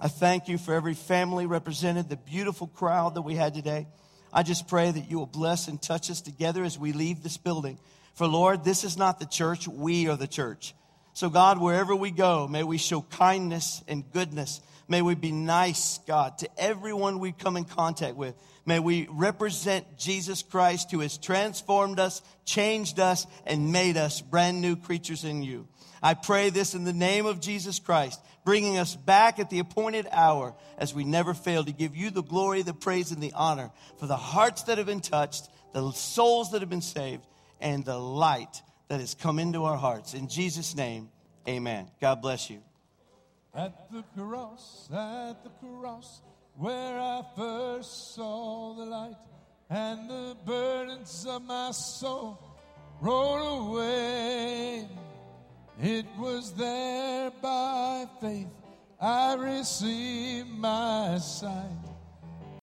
I thank you for every family represented, the beautiful crowd that we had today. I just pray that you will bless and touch us together as we leave this building. For Lord, this is not the church, we are the church. So, God, wherever we go, may we show kindness and goodness. May we be nice, God, to everyone we come in contact with. May we represent Jesus Christ who has transformed us, changed us, and made us brand new creatures in you. I pray this in the name of Jesus Christ, bringing us back at the appointed hour as we never fail to give you the glory, the praise, and the honor for the hearts that have been touched, the souls that have been saved, and the light that has come into our hearts. In Jesus' name, amen. God bless you. At the cross, at the cross, where I first saw the light, and the burdens of my soul rolled away. It was there by faith I received my sight,